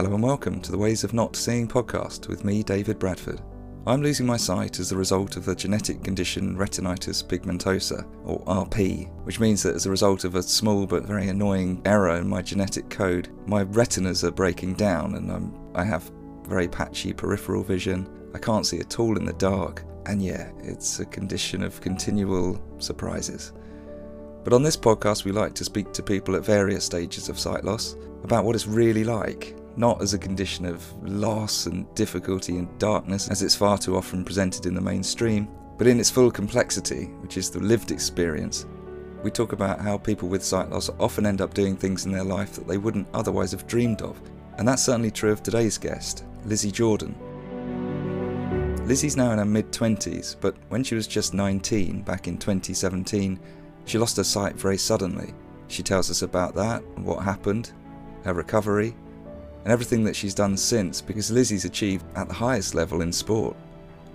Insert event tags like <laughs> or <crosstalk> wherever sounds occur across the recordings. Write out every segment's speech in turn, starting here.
Hello and welcome to the Ways of Not Seeing podcast with me, David Bradford. I'm losing my sight as a result of the genetic condition retinitis pigmentosa, or RP, which means that as a result of a small but very annoying error in my genetic code, my retinas are breaking down and I'm, I have very patchy peripheral vision. I can't see at all in the dark, and yeah, it's a condition of continual surprises. But on this podcast, we like to speak to people at various stages of sight loss about what it's really like not as a condition of loss and difficulty and darkness as it's far too often presented in the mainstream, but in its full complexity, which is the lived experience. We talk about how people with sight loss often end up doing things in their life that they wouldn't otherwise have dreamed of, and that's certainly true of today's guest, Lizzi Jordan. Lizzi's now in her mid 20s, but when she was just 19 back in 2017, she lost her sight very suddenly. She tells us about that, what happened, her recovery, and everything that she's done since because Lizzi's achieved at the highest level in sport.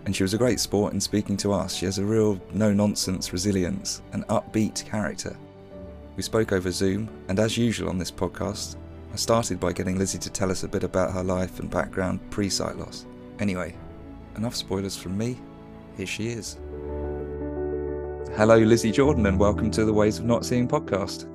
And she was a great sport in speaking to us. She has a real no nonsense resilience and upbeat character. We spoke over Zoom, and as usual on this podcast, I started by getting Lizzi to tell us a bit about her life and background pre sight loss. Anyway, enough spoilers from me. Here she is. Hello, Lizzi Jordan, and welcome to the Ways of Not Seeing podcast.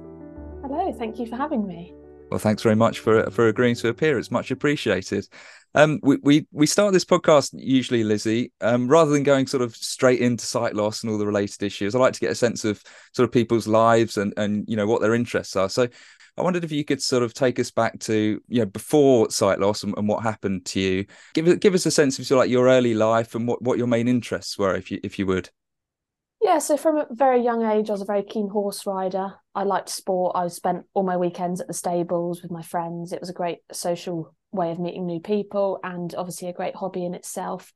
Hello, thank you for having me. Well, thanks very much for for agreeing to appear. It's much appreciated. Um, we, we we start this podcast usually, Lizzi, um, rather than going sort of straight into sight loss and all the related issues. I like to get a sense of sort of people's lives and and you know what their interests are. So, I wondered if you could sort of take us back to you know before sight loss and, and what happened to you. Give give us a sense of sort of like your early life and what what your main interests were, if you if you would. Yeah, so from a very young age, I was a very keen horse rider. I liked sport. I spent all my weekends at the stables with my friends. It was a great social way of meeting new people and obviously a great hobby in itself.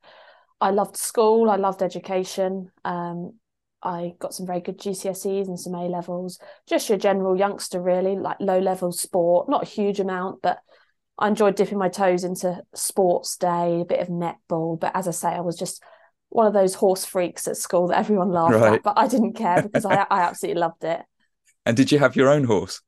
I loved school. I loved education. Um, I got some very good GCSEs and some A levels. Just your general youngster, really, like low level sport, not a huge amount, but I enjoyed dipping my toes into sports day, a bit of netball. But as I say, I was just one of those horse freaks at school that everyone laughed right. at, but I didn't care because I, <laughs> I absolutely loved it. And did you have your own horse?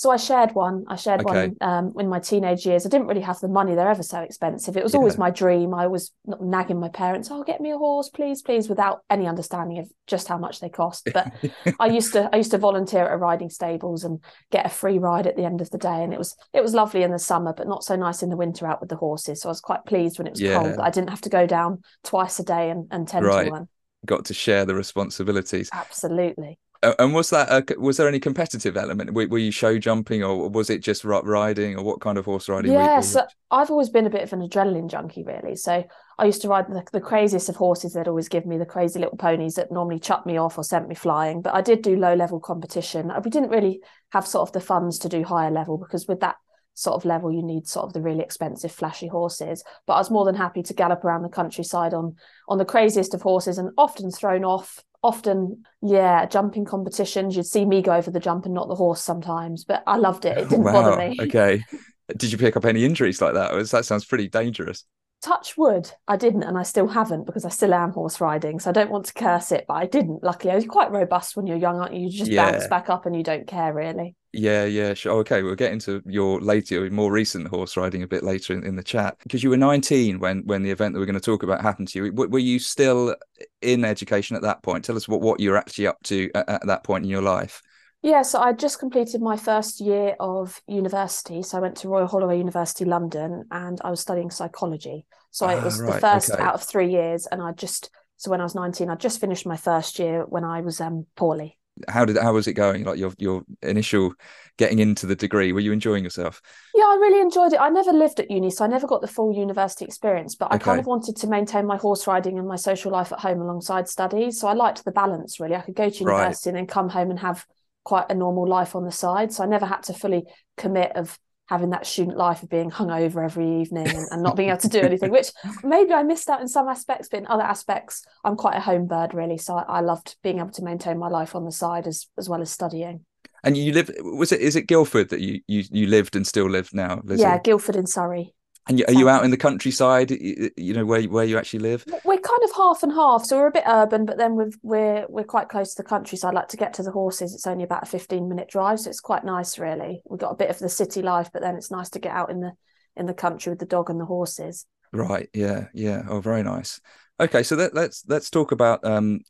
So I shared one. I shared okay. one um, in my teenage years. I didn't really have the money; they're ever so expensive. It was yeah. always my dream. I was nagging my parents, "Oh, get me a horse, please, please," without any understanding of just how much they cost. But I <laughs> used to, I used to volunteer at a riding stables and get a free ride at the end of the day, and it was, it was lovely in the summer, but not so nice in the winter out with the horses. So I was quite pleased when it was yeah. cold. I didn't have to go down twice a day and, and tend right. to one. Got to share the responsibilities. Absolutely. And was that a, was there any competitive element? Were, were, you show jumping, or was it just riding, or what kind of horse riding? Yes, yeah, so I've always been a bit of an adrenaline junkie, really. So I used to ride the, the craziest of horses. They'd always give me the crazy little ponies that normally chucked me off or sent me flying. But I did do low level competition. Uh, we didn't really have sort of the funds to do higher level because with that sort of level you need sort of the really expensive flashy horses. But i was more than happy to gallop around the countryside on on the craziest of horses and often thrown off often yeah jumping competitions. You'd see me go over the jump and not the horse sometimes but i loved it. It <laughs> didn't wow. bother me. okay. <laughs> Did you pick up any injuries like that? That sounds pretty dangerous. Touch wood i didn't and i still haven't because i still am horse riding so i don't want to curse it but i didn't. Luckily i was quite robust when you're young aren't you? You just yeah. bounce back up and you don't care really yeah yeah sure okay we'll get into your later more recent horse riding a bit later in, in the chat because you were 19 when when the event that we're going to talk about happened to you were, were you still in education at that point tell us what what you're actually up to at, at that point in your life yeah, so I just completed my first year of university. So I went to Royal Holloway University London and I was studying psychology. So ah, it was right, the first okay. out of three years. And I just, so when I was 19, I just finished my first year when I was um, poorly. How did how was it going? Like your your initial getting into the degree, were you enjoying yourself? Yeah, I really enjoyed it. I never lived at uni, so I never got the full university experience. But I okay. kind of wanted to maintain my horse riding and my social life at home alongside studies. So I liked the balance. Really, I could go to university right. and then come home and have quite a normal life on the side. So I never had to fully commit of having that student life of being hungover every evening and, and, not being able to do anything, which maybe I missed out in some aspects, but in other aspects, I'm quite a home bird really. So I, I loved being able to maintain my life on the side as as well as studying. And you live was it is it Guildford that you you you lived and still live now? Lizzi? Yeah, Guildford in Surrey. And are you out in the countryside? You know where where you actually live? We're kind of half and half. So we're a bit urban, but then we're we're we're quite close to the countryside. Like to get to the horses, it's only about a fifteen minute drive, so it's quite nice. Really, we've got a bit of the city life, but then it's nice to get out in the in the country with the dog and the horses. Right. Yeah. Yeah. Oh, very nice. Okay, so let, let's let's talk about um,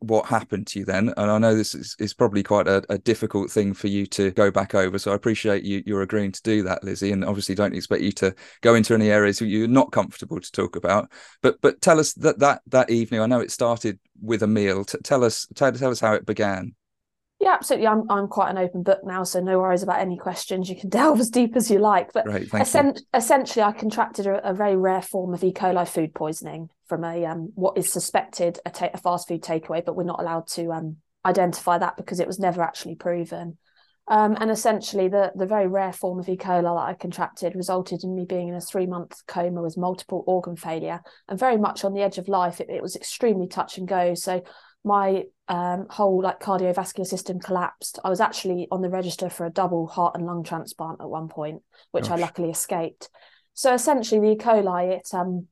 what happened to you then. And I know this is, is probably quite a, a, difficult thing for you to go back over. So I appreciate you you're agreeing to do that, Lizzi. And obviously, don't expect you to go into any areas you're not comfortable to talk about. But but tell us that that that evening. I know it started with a meal. T- tell us tell, tell us how it began. Yeah, absolutely. I'm I'm quite an open book now, so no worries about any questions. You can <laughs> delve as deep as you like. But Great, essentially, I contracted a, a, very rare form of E. coli food poisoning from a um, what is suspected a, ta- a fast food takeaway, but we're not allowed to um, identify that because it was never actually proven. Um, and essentially, the the very rare form of E. coli that I contracted resulted in me being in a three month coma with multiple organ failure and very much on the edge of life. It, it was extremely touch and go. So my um, whole like cardiovascular system collapsed. I was actually on the register for a double heart and lung transplant at one point, which Gosh. I luckily escaped. So essentially, the E. coli it um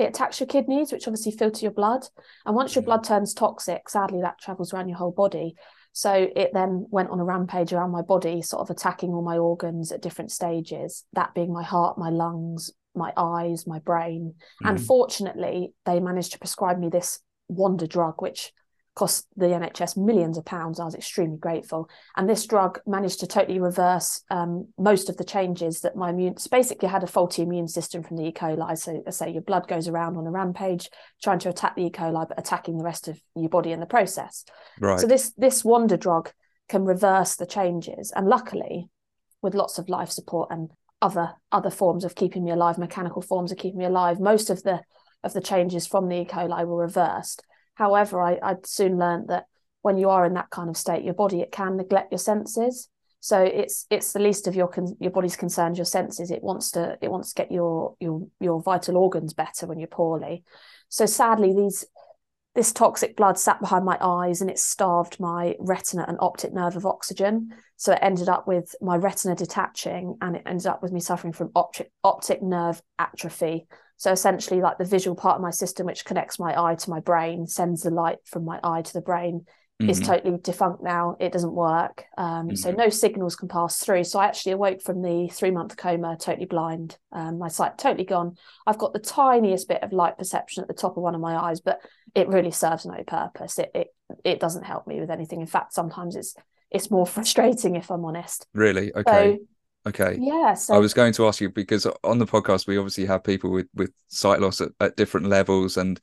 it attacks your kidneys, which obviously filter your blood, and once your mm. blood turns toxic, sadly that travels around your whole body. So it then went on a rampage around my body, sort of attacking all my organs at different stages. That being my heart, my lungs, my eyes, my brain. Mm. And fortunately, they managed to prescribe me this wonder drug, which cost the NHS millions of pounds. I was extremely grateful. And this drug managed to totally reverse um, most of the changes that my immune basically had a faulty immune system from the E. coli. So I say your blood goes around on a rampage trying to attack the E. coli, but attacking the rest of your body in the process. Right. So this this wonder drug can reverse the changes. And luckily, with lots of life support and other other forms of keeping me alive, mechanical forms of keeping me alive, most of the of the changes from the E. coli were reversed. However, I, I'd soon learned that when you are in that kind of state, your body it can neglect your senses. So it's it's the least of your con- your body's concerns, your senses. It wants to it wants to get your your your vital organs better when you're poorly. So sadly, these this toxic blood sat behind my eyes and it starved my retina and optic nerve of oxygen. So it ended up with my retina detaching and it ended up with me suffering from optic, optic nerve atrophy, so essentially, like the visual part of my system, which connects my eye to my brain, sends the light from my eye to the brain, mm-hmm. is totally defunct now. It doesn't work. Um, mm-hmm. So no signals can pass through. So I actually awoke from the three month coma, totally blind. Um, my sight totally gone. I've got the tiniest bit of light perception at the top of one of my eyes, but it really serves no purpose. It it it doesn't help me with anything. In fact, sometimes it's it's more <laughs> frustrating if I'm honest. Really? Okay. So, Okay. Yeah. So I was going to ask you because on the podcast we obviously have people with with sight loss at, at different levels and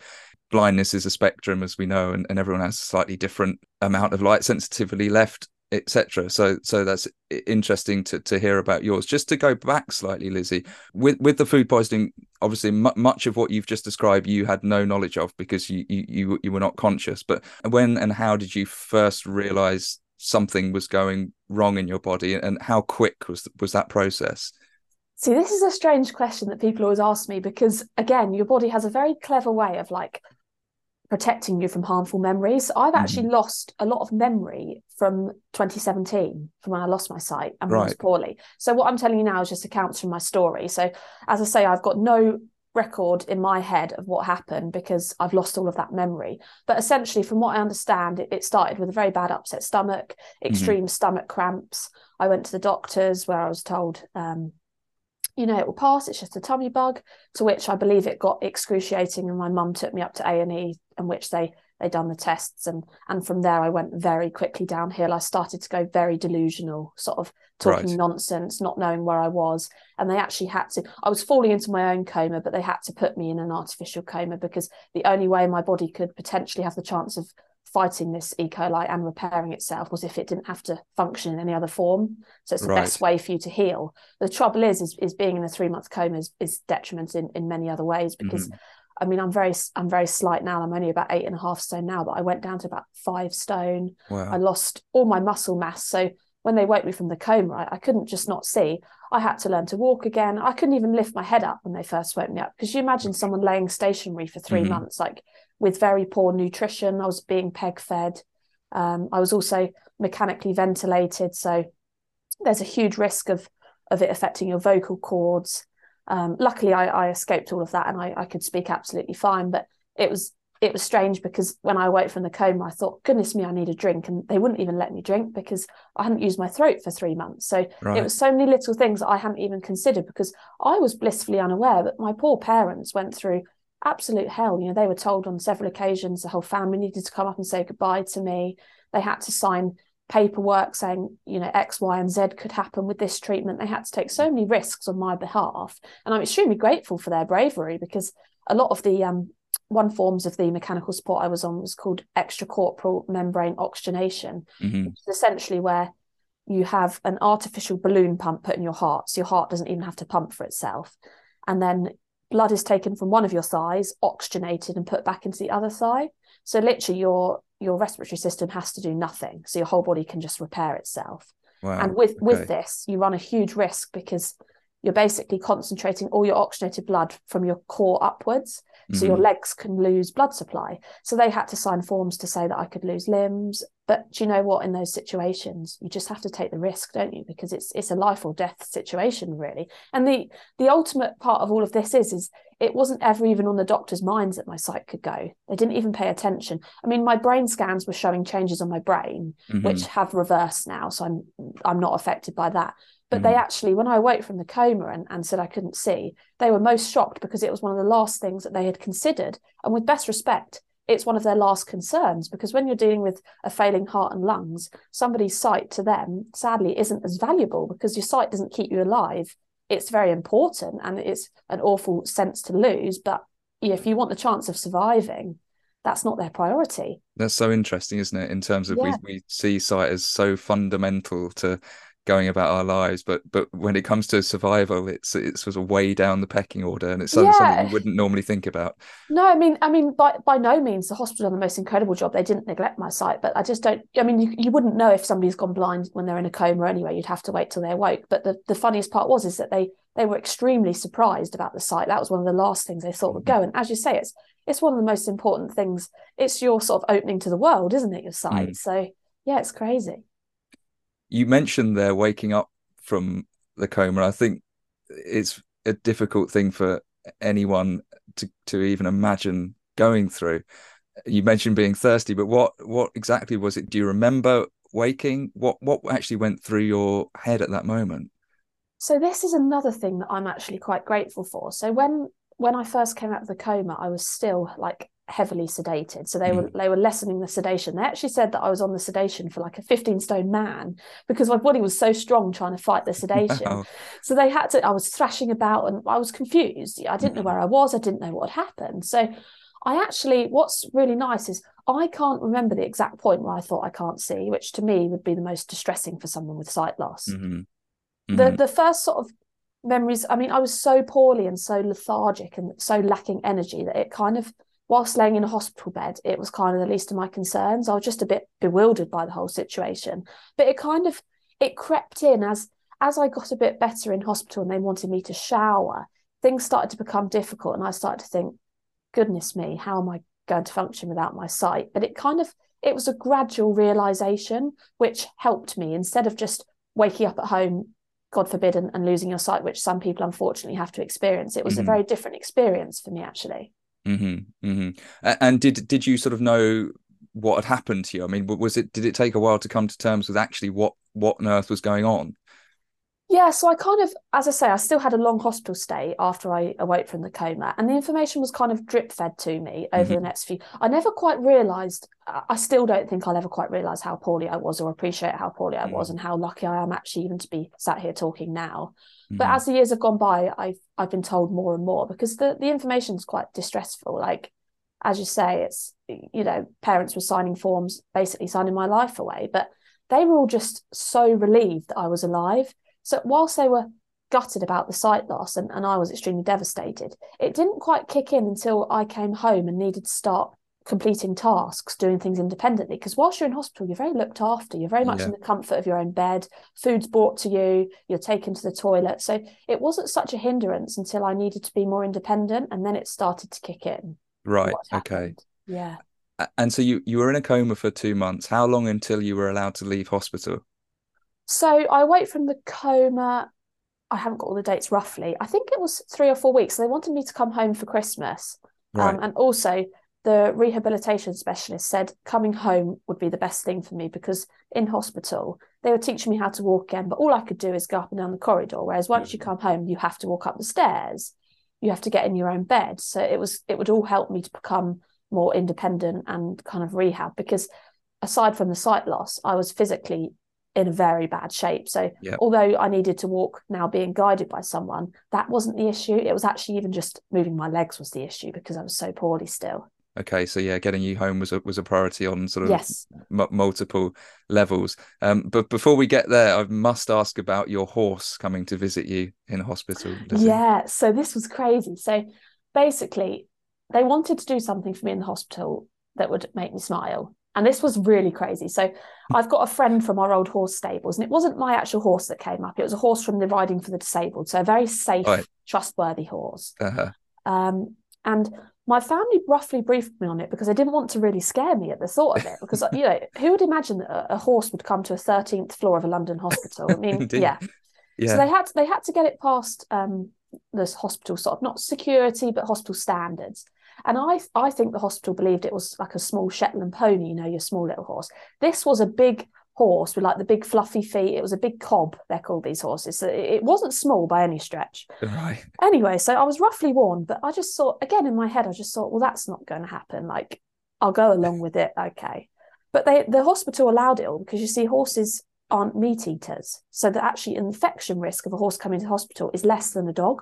blindness is a spectrum as we know and, and everyone has a slightly different amount of light sensitivity left etc so so that's interesting to to hear about yours just to go back slightly lizzi with with the food poisoning obviously m- much of what you've just described you had no knowledge of because you you you were not conscious but when and how did you first realize something was going wrong in your body and how quick was was that process see this is a strange question that people always ask me because again your body has a very clever way of like protecting you from harmful memories i've mm-hmm. actually mm-hmm. lost a lot of memory from 2017 from when i lost my sight and right. was poorly so what i'm telling you now is just accounts from my story so as i say i've got no record in my head of what happened because I've lost all of that memory. But essentially, from what I understand, it, it started with a very bad upset stomach, mm-hmm. extreme mm-hmm. stomach cramps. I went to the doctors where I was told, um, you know, it will pass. It's just a tummy bug. To which I believe it got excruciating, and my mum took me up to A and E, in which they they done the tests, and and from there I went very quickly downhill. I started to go very delusional, sort of talking right. nonsense, not knowing where I was, and they actually had to. I was falling into my own coma, but they had to put me in an artificial coma because the only way my body could potentially have the chance of fighting this E. coli and repairing itself was if it didn't have to function in any other form. So it's the right. best way for you to heal. The trouble is, is, is being in a three month coma is, is detriment in, in many other ways because mm-hmm. I mean I'm very I'm very slight now. I'm only about eight and a half stone now, but I went down to about five stone. Wow. I lost all my muscle mass. So when they woke me from the coma, I, I couldn't just not see. I had to learn to walk again. I couldn't even lift my head up when they first woke me up. Because you imagine someone laying stationary for 3 mm-hmm. months, like with very poor nutrition. I was being peg fed. Um, I was also mechanically ventilated, so there's a huge risk of of it affecting your vocal cords. Um, luckily, I, I, escaped all of that and I, I, could speak absolutely fine. But it was it was strange because when I awoke from the coma, I thought, goodness me, I need a drink. And they wouldn't even let me drink because I hadn't used my throat for three months. So right. it was so many little things that I hadn't even considered because I was blissfully unaware that my poor parents went through absolute hell. You know, they were told on several occasions the whole family needed to come up and say goodbye to me. They had to sign paperwork saying, you know, X, Y, and Z could happen with this treatment. They had to take so many risks on my behalf. And I'm extremely grateful for their bravery because a lot of the um, one forms of the mechanical support I was on was called extracorporeal membrane oxygenation, mm-hmm. which is essentially where you have an artificial balloon pump put in your heart. So your heart doesn't even have to pump for itself. And then blood is taken from one of your thighs, oxygenated, and put back into the other thigh. So literally your your respiratory system has to do nothing. So your whole body can just repair itself. Wow. And with okay. with this, you run a huge risk because you're basically concentrating all your oxygenated blood from your core upwards so mm-hmm. your legs can lose blood supply. So they had to sign forms to say that i could lose limbs. But do you know what? In those situations you just have to take the risk don't you? Because it's it's a life or death situation really. And the the ultimate part of all of this is is it wasn't ever even on the doctor's minds that my sight could go they didn't even pay attention i mean my brain scans were showing changes on my brain mm-hmm. which have reversed now so i'm i'm not affected by that but Mm-hmm. they actually, when I woke from the coma and, and said I couldn't see, they were most shocked because it was one of the last things that they had considered. And with best respect, it's one of their last concerns because when you're dealing with a failing heart and lungs, somebody's sight to them, sadly, isn't as valuable because your sight doesn't keep you alive. It's very important and it's an awful sense to lose. But if you want the chance of surviving, that's not their priority. That's so interesting, isn't it? In terms of yeah. we, we see sight as so fundamental to going about our lives but but when it comes to survival it's it's sort of way down the pecking order and it's something, yeah. something you wouldn't normally think about. No i mean i mean by by no means the hospital done the most incredible job. They didn't neglect my sight but i just don't i mean you, you wouldn't know if somebody's gone blind when they're in a coma anyway. You'd have to wait till they awoke but the, the funniest part was is that they they were extremely surprised about the sight. That was one of the last things they thought would mm-hmm. go. And as you say it's it's one of the most important things. It's your sort of opening to the world isn't it your sight? Mm. so yeah it's crazy you mentioned there waking up from the coma. I think it's a difficult thing for anyone to to even imagine going through. You mentioned being thirsty, but what what exactly was it? Do you remember waking? What what actually went through your head at that moment? So this is another thing that I'm actually quite grateful for. So when when I first came out of the coma, I was still like heavily sedated. So they mm. were they were lessening the sedation. They actually said that I was on the sedation for like a 15 stone man because my body was so strong trying to fight the <laughs> sedation. Wow. So they had to, I was thrashing about and I was confused. I didn't know mm-hmm. where I was, I didn't know what had happened. So I actually what's really nice is I can't remember the exact point where I thought I can't see, which to me would be the most distressing for someone with sight loss. Mm-hmm. Mm-hmm. The the first sort of memories, I mean, I was so poorly and so lethargic and so lacking energy that it kind of whilst laying in a hospital bed, it was kind of the least of my concerns. I was just a bit bewildered by the whole situation. But it kind of it crept in as as I got a bit better in hospital and they wanted me to shower, things started to become difficult. And I started to think, goodness me, how am I going to function without my sight? But it kind of it was a gradual realization which helped me instead of just waking up at home God forbid, and, and, losing your sight, which some people unfortunately have to experience. It was mm-hmm. a very different experience for me, actually. Mm-hmm, mm-hmm. And did did you sort of know what had happened to you? I mean, was it did it take a while to come to terms with actually what what on earth was going on? Yeah, so I kind of, as I say, I still had a long hospital stay after I awoke from the coma, and the information was kind of drip fed to me over mm-hmm. the next few. I never quite realised. I still don't think I'll ever quite realise how poorly I was, or appreciate how poorly I was, mm-hmm. and how lucky I am actually even to be sat here talking now. Mm-hmm. But as the years have gone by, I've I've been told more and more because the the information is quite distressful. Like as you say, it's you know parents were signing forms, basically signing my life away, but they were all just so relieved that I was alive so whilst they were gutted about the sight loss and, and I was extremely devastated, it didn't quite kick in until I came home and needed to start completing tasks, doing things independently. Because whilst you're in hospital, you're very looked after. You're very much yeah. in the comfort of your own bed. Food's brought to you. You're taken to the toilet. So it wasn't such a hindrance until I needed to be more independent, and then it started to kick in. Right. Okay. Yeah. And so you you were in a coma for two months. How long until you were allowed to leave hospital? So I wait from the coma. I haven't got all the dates roughly. I think it was three or four weeks. So they wanted me to come home for Christmas. Um, right. Um, and also, the rehabilitation specialist said coming home would be the best thing for me because in hospital they were teaching me how to walk again, but all I could do is go up and down the corridor. Whereas once you come home, you have to walk up the stairs, you have to get in your own bed. So it was it would all help me to become more independent and kind of rehab because aside from the sight loss, I was physically in a very bad shape. So Yep. although I needed to walk now being guided by someone, that wasn't the issue. It was actually even just moving my legs was the issue because I was so poorly still. Okay, so yeah, getting you home was a, was a priority on sort of Yes. m- multiple levels. Um, but before we get there, I must ask about your horse coming to visit you in hospital. Lizzi. Yeah, so this was crazy. So basically, they wanted to do something for me in the hospital that would make me smile. And this was really crazy. So I've got a friend from our old horse stables, and it wasn't my actual horse that came up. It was a horse from the Riding for the Disabled. So a very safe, Right. trustworthy horse. Uh-huh. Um, and my family roughly briefed me on it because they didn't want to really scare me at the thought of it. <laughs> Because you know, who would imagine that a, a horse would come to a thirteenth floor of a London hospital? I <laughs> mean, yeah. Yeah. So they had to, they had to get it past um, this hospital sort of not security but hospital standards. And I I think the hospital believed it was like a small Shetland pony, you know, your small little horse. This was a big horse with like the big fluffy feet. It was a big cob. They're called these horses. So it, wasn't small by any stretch. right. Anyway, so I was roughly warned, but I just thought again in my head, I just thought, well, that's not going to happen. Like I'll go along with it, okay. But they the hospital allowed it all because you see, horses aren't meat eaters, so that actually infection risk of a horse coming to hospital is less than a dog,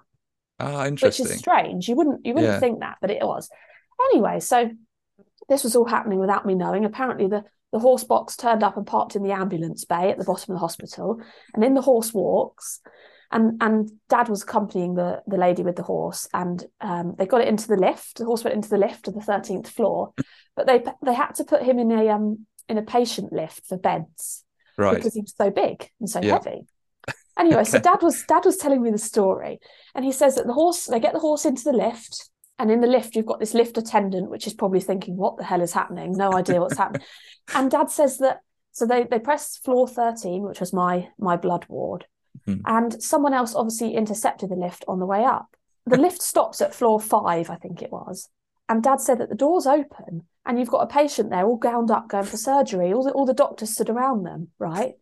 Ah, interesting. which is strange. You wouldn't you wouldn't Yeah. think that, but it was. Anyway, so this was all happening without me knowing. Apparently, the the horse box turned up and parked in the ambulance bay at the bottom of the hospital, and in the horse walks. And and dad was accompanying the the lady with the horse, and um, they got it into the lift. The horse went into the lift to the thirteenth floor, but they they had to put him in a um in a patient lift for beds Right. because he was so big and so Yeah. heavy. Anyway, so <laughs> dad was dad was telling me the story, and he says that the horse they get the horse into the lift, and in the lift you've got this lift attendant, which is probably thinking, "What the hell is happening? No idea what's happening." <laughs> And dad says that so they they press floor thirteen, which was my my blood ward, Mhm. and someone else obviously intercepted the lift on the way up. The lift stops at floor five, I think it was, and dad said that the doors open and you've got a patient there all gowned up going for surgery. All the all the doctors stood around them, right?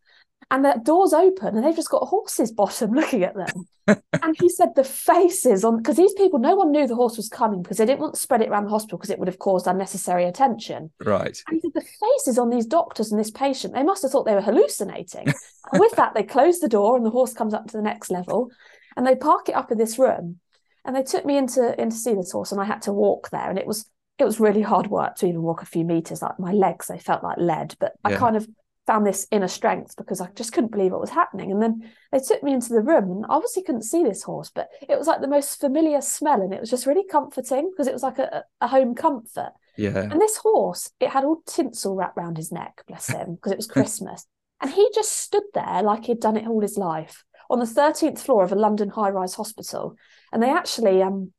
And the doors open and they've just got a horse's bottom <laughs> looking at them. and he said the faces on because these people, no one knew the horse was coming because they didn't want to spread it around the hospital because it would have caused unnecessary attention. Right. And he said the faces on these doctors and this patient, they must have thought they were hallucinating. and with that, they close the door and the horse comes up to the next level and they park it up in this room. And they took me into in to see this horse and I had to walk there. And it was it was really hard work to even walk a few meters. Like my legs, they felt like lead. But I kind of found this inner strength because I just couldn't believe what was happening. And then they took me into the room and obviously couldn't see this horse, but it was like the most familiar smell and it was just really comforting because it was like a, a home comfort. Yeah. And this horse, it had all tinsel wrapped round his neck, bless him, <laughs> because it was Christmas. And he just stood there like he'd done it all his life on the 13th floor of a London high-rise hospital. And they actually um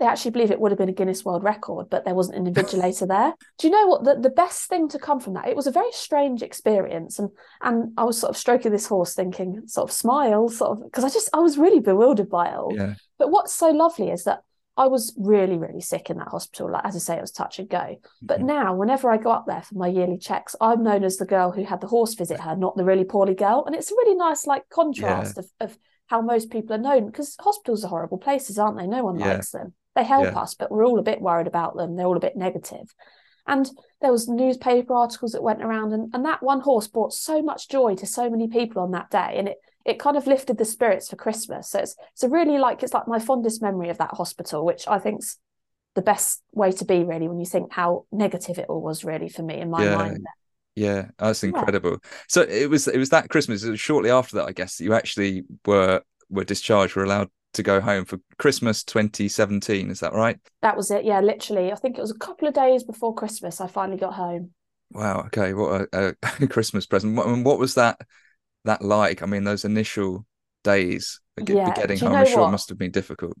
they actually believe it would have been a Guinness World Record, but there wasn't an invigilator there. Do you know what the, the best thing to come from that? It was a very strange experience. And and I was sort of stroking this horse thinking, sort of smile, sort of because I just I was really bewildered by it all. Yeah. But what's so lovely is that I was really, really sick in that hospital. Like as I say, it was touch and go. But Mhm. now, whenever I go up there for my yearly checks, I'm known as the girl who had the horse visit her, not the really poorly girl. And it's a really nice, like, contrast of, of how most people are known because hospitals are horrible places, aren't they? No one Yeah. likes them. They help Yeah. us, but we're all a bit worried about them. They're all a bit negative. And there was newspaper articles that went around, and, and that one horse brought so much joy to so many people on that day. And it it kind of lifted the spirits for Christmas. So it's it's a really like it's like my fondest memory of that hospital, which I think's the best way to be really when you think how negative it all was really for me in my Yeah. mind. Yeah, that's Yeah. incredible. So it was it was that Christmas. It was shortly after that, I guess, that you actually were were discharged, were allowed to go home for Christmas 2017. Is that right? That was it. Yeah, literally. I think it was a couple of days before Christmas I finally got home. Wow. Okay. What a, a <laughs> Christmas present. What, and what was that that like? I mean, those initial days get- Yeah, getting home, I'm sure what? must have been difficult.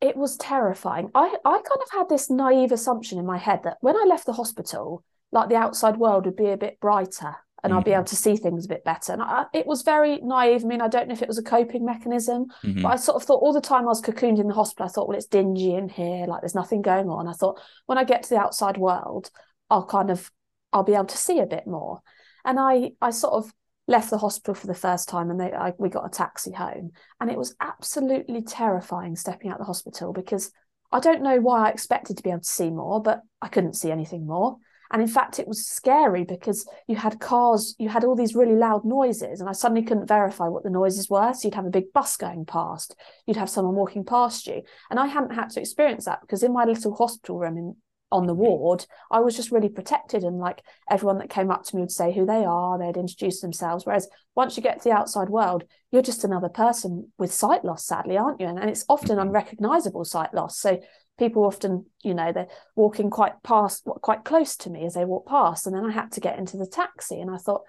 It was terrifying. I, I kind of had this naive assumption in my head that when I left the hospital, like the outside world would be a bit brighter. And I'll be able to see things a bit better. And I, it was very naive. I mean, I don't know if it was a coping mechanism, Mhm. but I sort of thought all the time I was cocooned in the hospital, I thought, well, it's dingy in here, like there's nothing going on. I thought when I get to the outside world, I'll kind of I'll be able to see a bit more. And I I sort of left the hospital for the first time, and they I, we got a taxi home, and it was absolutely terrifying stepping out the hospital because I don't know why I expected to be able to see more, but I couldn't see anything more. And in fact, it was scary because you had cars, you had all these really loud noises, and I suddenly couldn't verify what the noises were. So you'd have a big bus going past, you'd have someone walking past you. And I hadn't had to experience that because in my little hospital room in, on the ward, I was just really protected. And like everyone that came up to me would say who they are, they'd introduce themselves. Whereas once you get to the outside world, you're just another person with sight loss, sadly, aren't you? And, and it's often Mhm. unrecognizable sight loss. So people often, you know, they're walking quite past, quite close to me as they walk past. And then I had to get into the taxi, and I thought,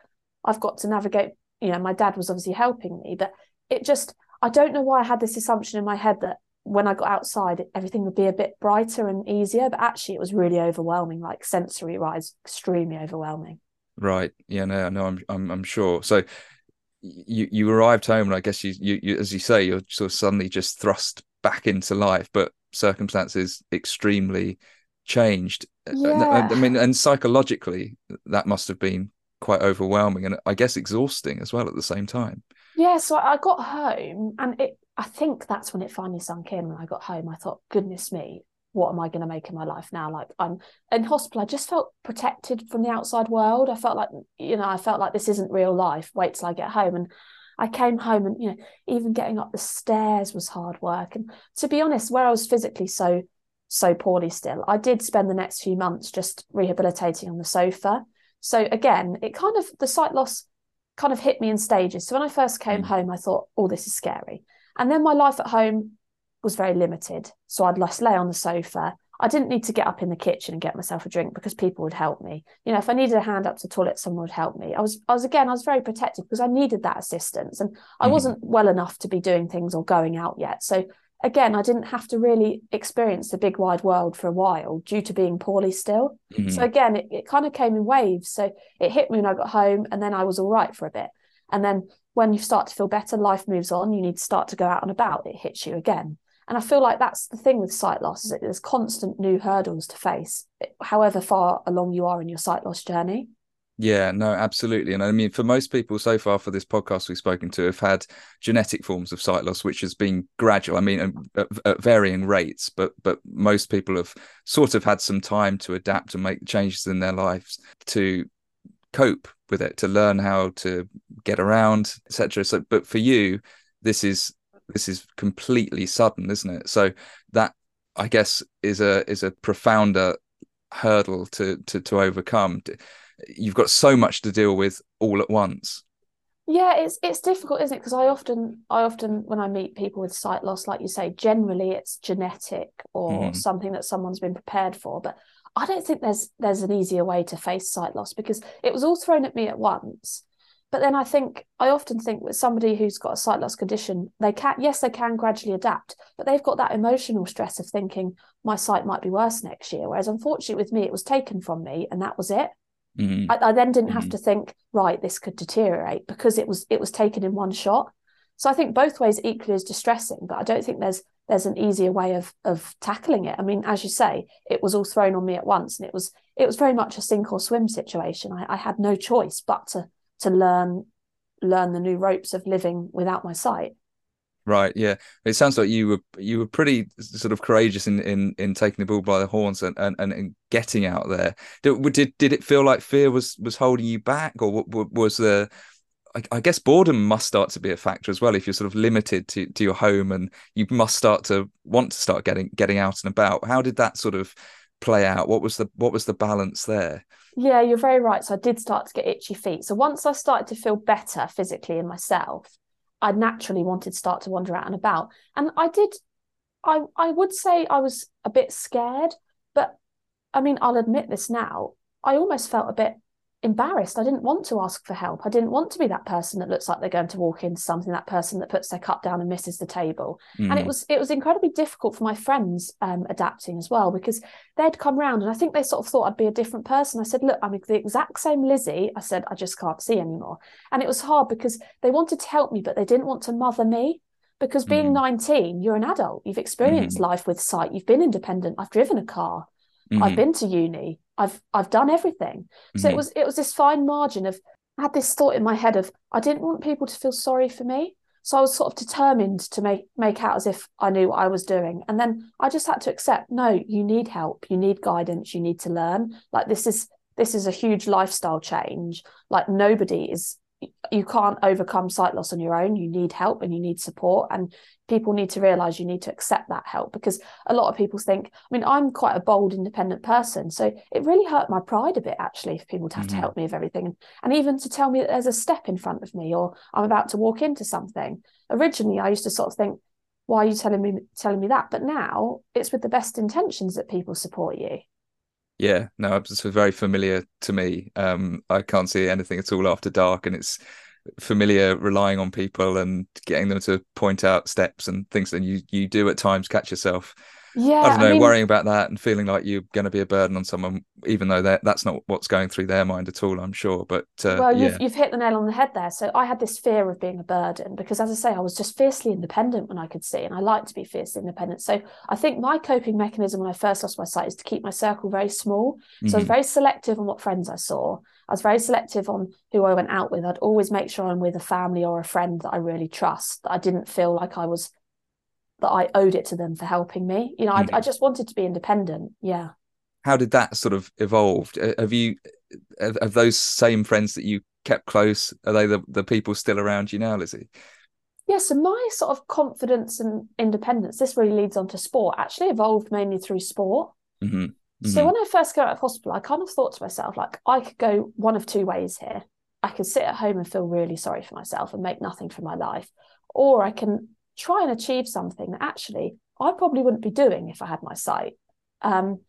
I've got to navigate. You know, my dad was obviously helping me, but it just, I don't know why I had this assumption in my head that when I got outside, everything would be a bit brighter and easier. But actually, it was really overwhelming, like sensory wise, extremely overwhelming. Right. Yeah. No. No. I'm. I'm. I'm sure. So, you you arrived home, and I guess you, you you as you say, you're sort of suddenly just thrust back into life, but circumstances extremely changed. Yeah. I mean, and psychologically, that must have been quite overwhelming, and I guess exhausting as well at the same time. Yeah, so I got home and it I think that's when it finally sunk in when I got home. I thought, goodness me, what am I going to make of my life now? Like I'm in hospital, I just felt protected from the outside world. I felt like, you know, I felt like this isn't real life. Wait till I get home. And I came home and, you know, even getting up the stairs was hard work. And to be honest, where I was physically so, so poorly still, I did spend the next few months just rehabilitating on the sofa. So again, it kind of the sight loss kind of hit me in stages. So when I first came Mm. home, I thought, oh, this is scary. And then my life at home was very limited. So I'd just lay on the sofa. I didn't need to get up in the kitchen and get myself a drink because people would help me. You know, if I needed a hand up to the toilet, someone would help me. I was, I was again, I was very protected because I needed that assistance, and I Mhm. wasn't well enough to be doing things or going out yet. So again, I didn't have to really experience the big wide world for a while due to being poorly still. Mhm. So again, it, it kind of came in waves. So it hit me when I got home, and then I was all right for a bit. And then when you start to feel better, life moves on. You need to start to go out and about. It hits you again. And I feel like that's the thing with sight loss is that there's constant new hurdles to face, however far along you are in your sight loss journey. Yeah, no, absolutely. And I mean, for most people so far for this podcast we've spoken to have had genetic forms of sight loss, which has been gradual. I mean, at, at varying rates, but but most people have sort of had some time to adapt and make changes in their lives to cope with it, to learn how to get around, etc. So, but for you, this is this is completely sudden, isn't it? So that I guess is a is a profounder hurdle to to to overcome you've got so much to deal with all at once Yeah, it's it's difficult, isn't it? Because I often I often when I meet people with sight loss, like you say, generally it's genetic or Mhm. something that someone's been prepared for. But I don't think there's there's an easier way to face sight loss because it was all thrown at me at once. But then I think I often think with somebody who's got a sight loss condition, they can yes, they can gradually adapt, but they've got that emotional stress of thinking my sight might be worse next year. Whereas unfortunately with me, it was taken from me and that was it. Mhm. I, I then didn't have Mhm. to think, right, this could deteriorate because it was it was taken in one shot. So I think both ways equally as distressing, but I don't think there's there's an easier way of of tackling it. I mean, as you say, it was all thrown on me at once, and it was it was very much a sink or swim situation. I, I had no choice but to to learn learn the new ropes of living without my sight. right yeah. It sounds like you were you were pretty sort of courageous in in in taking the bull by the horns and and, and getting out there. Did, did did it feel like fear was was holding you back or was the I, I guess boredom must start to be a factor as well if you're sort of limited to, to your home and you must start to want to start getting getting out and about. How did that sort of play out what was the what was the balance there Yeah, you're very right. So I did start to get itchy feet. So once I started to feel better physically in myself, I naturally wanted to start to wander out and about. And I did, I I would say I was a bit scared, but I mean, I'll admit this now. I almost felt a bit embarrassed. I didn't want to ask for help. I didn't want to be that person that looks like they're going to walk into something, that person that puts their cup down and misses the table. Mm. And it mm. was it was incredibly difficult for my friends um, adapting as well because they'd come round and I think they sort of thought I'd be a different person. I said, look, I'm the exact same Lizzi. I said, I just can't see anymore. And it was hard because they wanted to help me, but they didn't want to mother me. Because being mm. 19, you're an adult. You've experienced mm. life with sight. You've been independent. I've driven a car. Mm-hmm. I've been to uni. I've I've done everything. So mm-hmm. it was it was this fine margin of I had this thought in my head of I didn't want people to feel sorry for me. So I was sort of determined to make make out as if I knew what I was doing. And then I just had to accept, no, you need help, you need guidance, you need to learn. Like this is this is a huge lifestyle change. Like nobody is you can't overcome sight loss on your own. You need help and you need support. And people need to realize you need to accept that help because a lot of people think, I mean, I'm quite a bold, independent person. So it really hurt my pride a bit, actually, for people to have mm-hmm. to help me with everything. And, and even to tell me that there's a step in front of me or I'm about to walk into something. Originally, I used to sort of think, why are you telling me telling me that? But now it's with the best intentions that people support you. Yeah, no, it's very familiar to me. Um, I can't see anything at all after dark, and it's familiar relying on people and getting them to point out steps and things that you you do at times catch yourself yeah i don't know I mean, worrying about that and feeling like you're going to be a burden on someone even though that that's not what's going through their mind at all i'm sure but uh, well you've, yeah. you've hit the nail on the head there so i had this fear of being a burden because as i say i was just fiercely independent when i could see and i like to be fiercely independent so i think my coping mechanism when i first lost my sight is to keep my circle very small so mm-hmm. i was mm-hmm. very selective on what friends i saw I was very selective on who I went out with. I'd always make sure I'm with a family or a friend that I really trust. That I didn't feel like I was that I owed it to them for helping me. You know, mm. I, I mm. just wanted to be independent. Yeah. How did that sort of evolve? Have you have those same friends that you kept close? Are they the, the people still around you now, Lizzi? Yeah, so my sort of confidence and independence, this really leads on to sport, actually evolved mainly through sport. Mm-hmm. Mm-hmm. So when I first got out of hospital, I kind of thought to myself, like, I could go one of two ways here. I could sit at home and feel really sorry for myself and make nothing for my life, or I can try and achieve something that actually I probably wouldn't be doing if I had my sight. Um,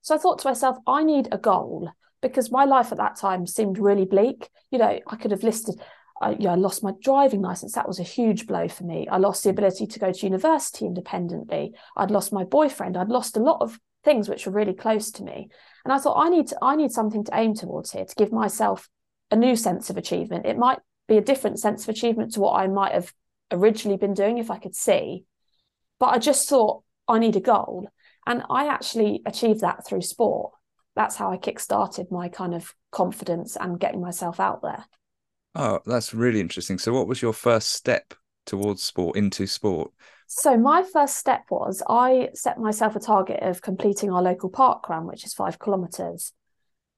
so I thought to myself, I need a goal because my life at that time seemed really bleak. You know, I could have listed, uh, you know, I lost my driving license. That was a huge blow for me. I lost the ability to go to university independently. I'd lost my boyfriend. I'd lost a lot of things which were really close to me. And I thought, I need to, I need something to aim towards here to give myself a new sense of achievement. It might be a different sense of achievement to what I might have originally been doing if I could see. But I just thought I need a goal. And I actually achieved that through sport. That's how I kick-started my kind of confidence and getting myself out there. Oh, that's really interesting. So what was your first step towards sport, into sport? So my first step was I set myself a target of completing our local park run, which is five kilometres.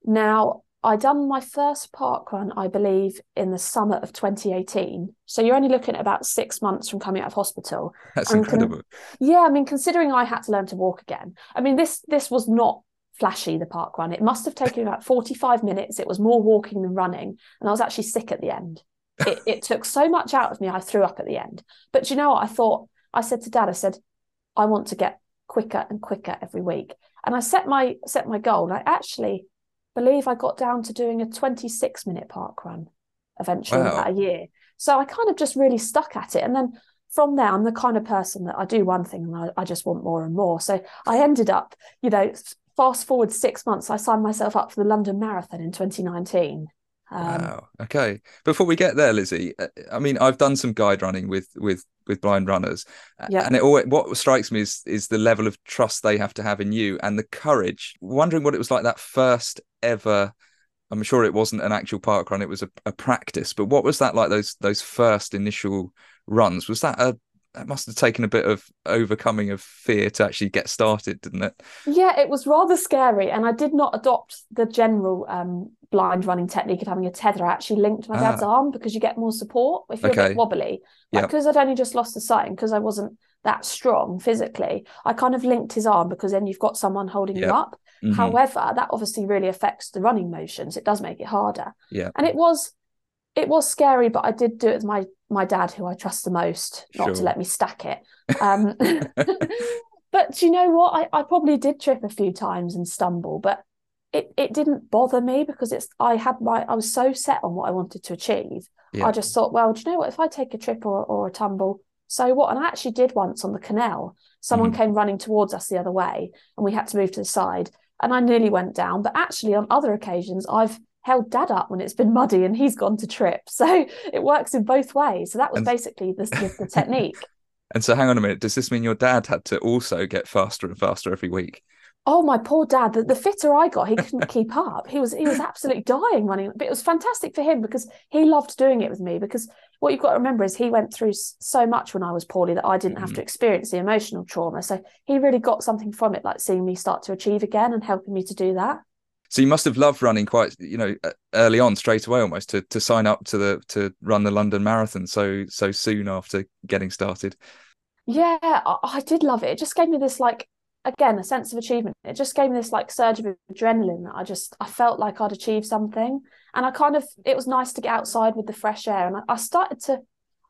Now I done my first park run, I believe, in the summer of 2018. So you're only looking at about six months from coming out of hospital. <laughs> That's and incredible. Con- yeah, I mean, considering I had to learn to walk again. I mean, this this was not flashy. The park run. It must have taken about 45 minutes. It was more walking than running, and I was actually sick at the end. It, <laughs> it took so much out of me. I threw up at the end. But you know what? I thought. I said to Dad. I said, I want to get quicker and quicker every week. And I set my set my goal. I actually believe I got down to doing a 26 minute park run eventually wow. a year. So I kind of just really stuck at it. And then from there, I'm the kind of person that I do one thing and I, I just want more and more. So I ended up, you know, fast forward six months, I signed myself up for the London Marathon in 2019. Um, wow. Okay. Before we get there, Lizzi, uh, I mean, I've done some guide running with with with blind runners, yeah. and it always, what strikes me is is the level of trust they have to have in you and the courage. Wondering what it was like that first ever. I'm sure it wasn't an actual park run; it was a, a practice. But what was that like? Those those first initial runs was that a that must have taken a bit of overcoming of fear to actually get started, didn't it? Yeah, it was rather scary, and I did not adopt the general um, blind running technique of having a tether. I actually linked my ah. dad's arm because you get more support if you're okay. a bit wobbly. Like, Because I'd only just lost the sight and because I wasn't that strong physically, I kind of linked his arm because then you've got someone holding yep. you up. Mm-hmm. However, that obviously really affects the running motions. It does make it harder. Yeah. And it was it was scary, but I did do it with my my dad, who I trust the most, not sure. to let me stack it. <laughs> Um, <laughs> but you know what? I, I probably did trip a few times and stumble, but it it didn't bother me because it's I had my I was so set on what I wanted to achieve. Yeah. I just thought, well, do you know what? If I take a trip or or a tumble, so what? And I actually did once on the canal. Someone mm-hmm. came running towards us the other way, and we had to move to the side. And I nearly went down. But actually, on other occasions, I've held dad up when it's been muddy and he's gone to trip. So <laughs> it works in both ways. So that was and... basically the, the, the <laughs> technique. And so, hang on a minute. Does this mean your dad had to also get faster and faster every week? Oh, my poor dad! The, the fitter I got, he <laughs> couldn't keep up. He was he was absolutely dying running. But it was fantastic for him because he loved doing it with me. Because what you've got to remember is he went through so much when I was poorly that I didn't have to mm-hmm. experience the emotional trauma. So he really got something from it, like seeing me start to achieve again and helping me to do that. So you must have loved running quite, you know, early on, straight away, almost to to sign up to the to run the London Marathon so so soon after getting started. Yeah, I, I did love it. It just gave me this like again a sense of achievement. It just gave me this like surge of adrenaline that i just i felt like i'd achieved something. And i kind of it was nice to get outside with the fresh air. And i, I started to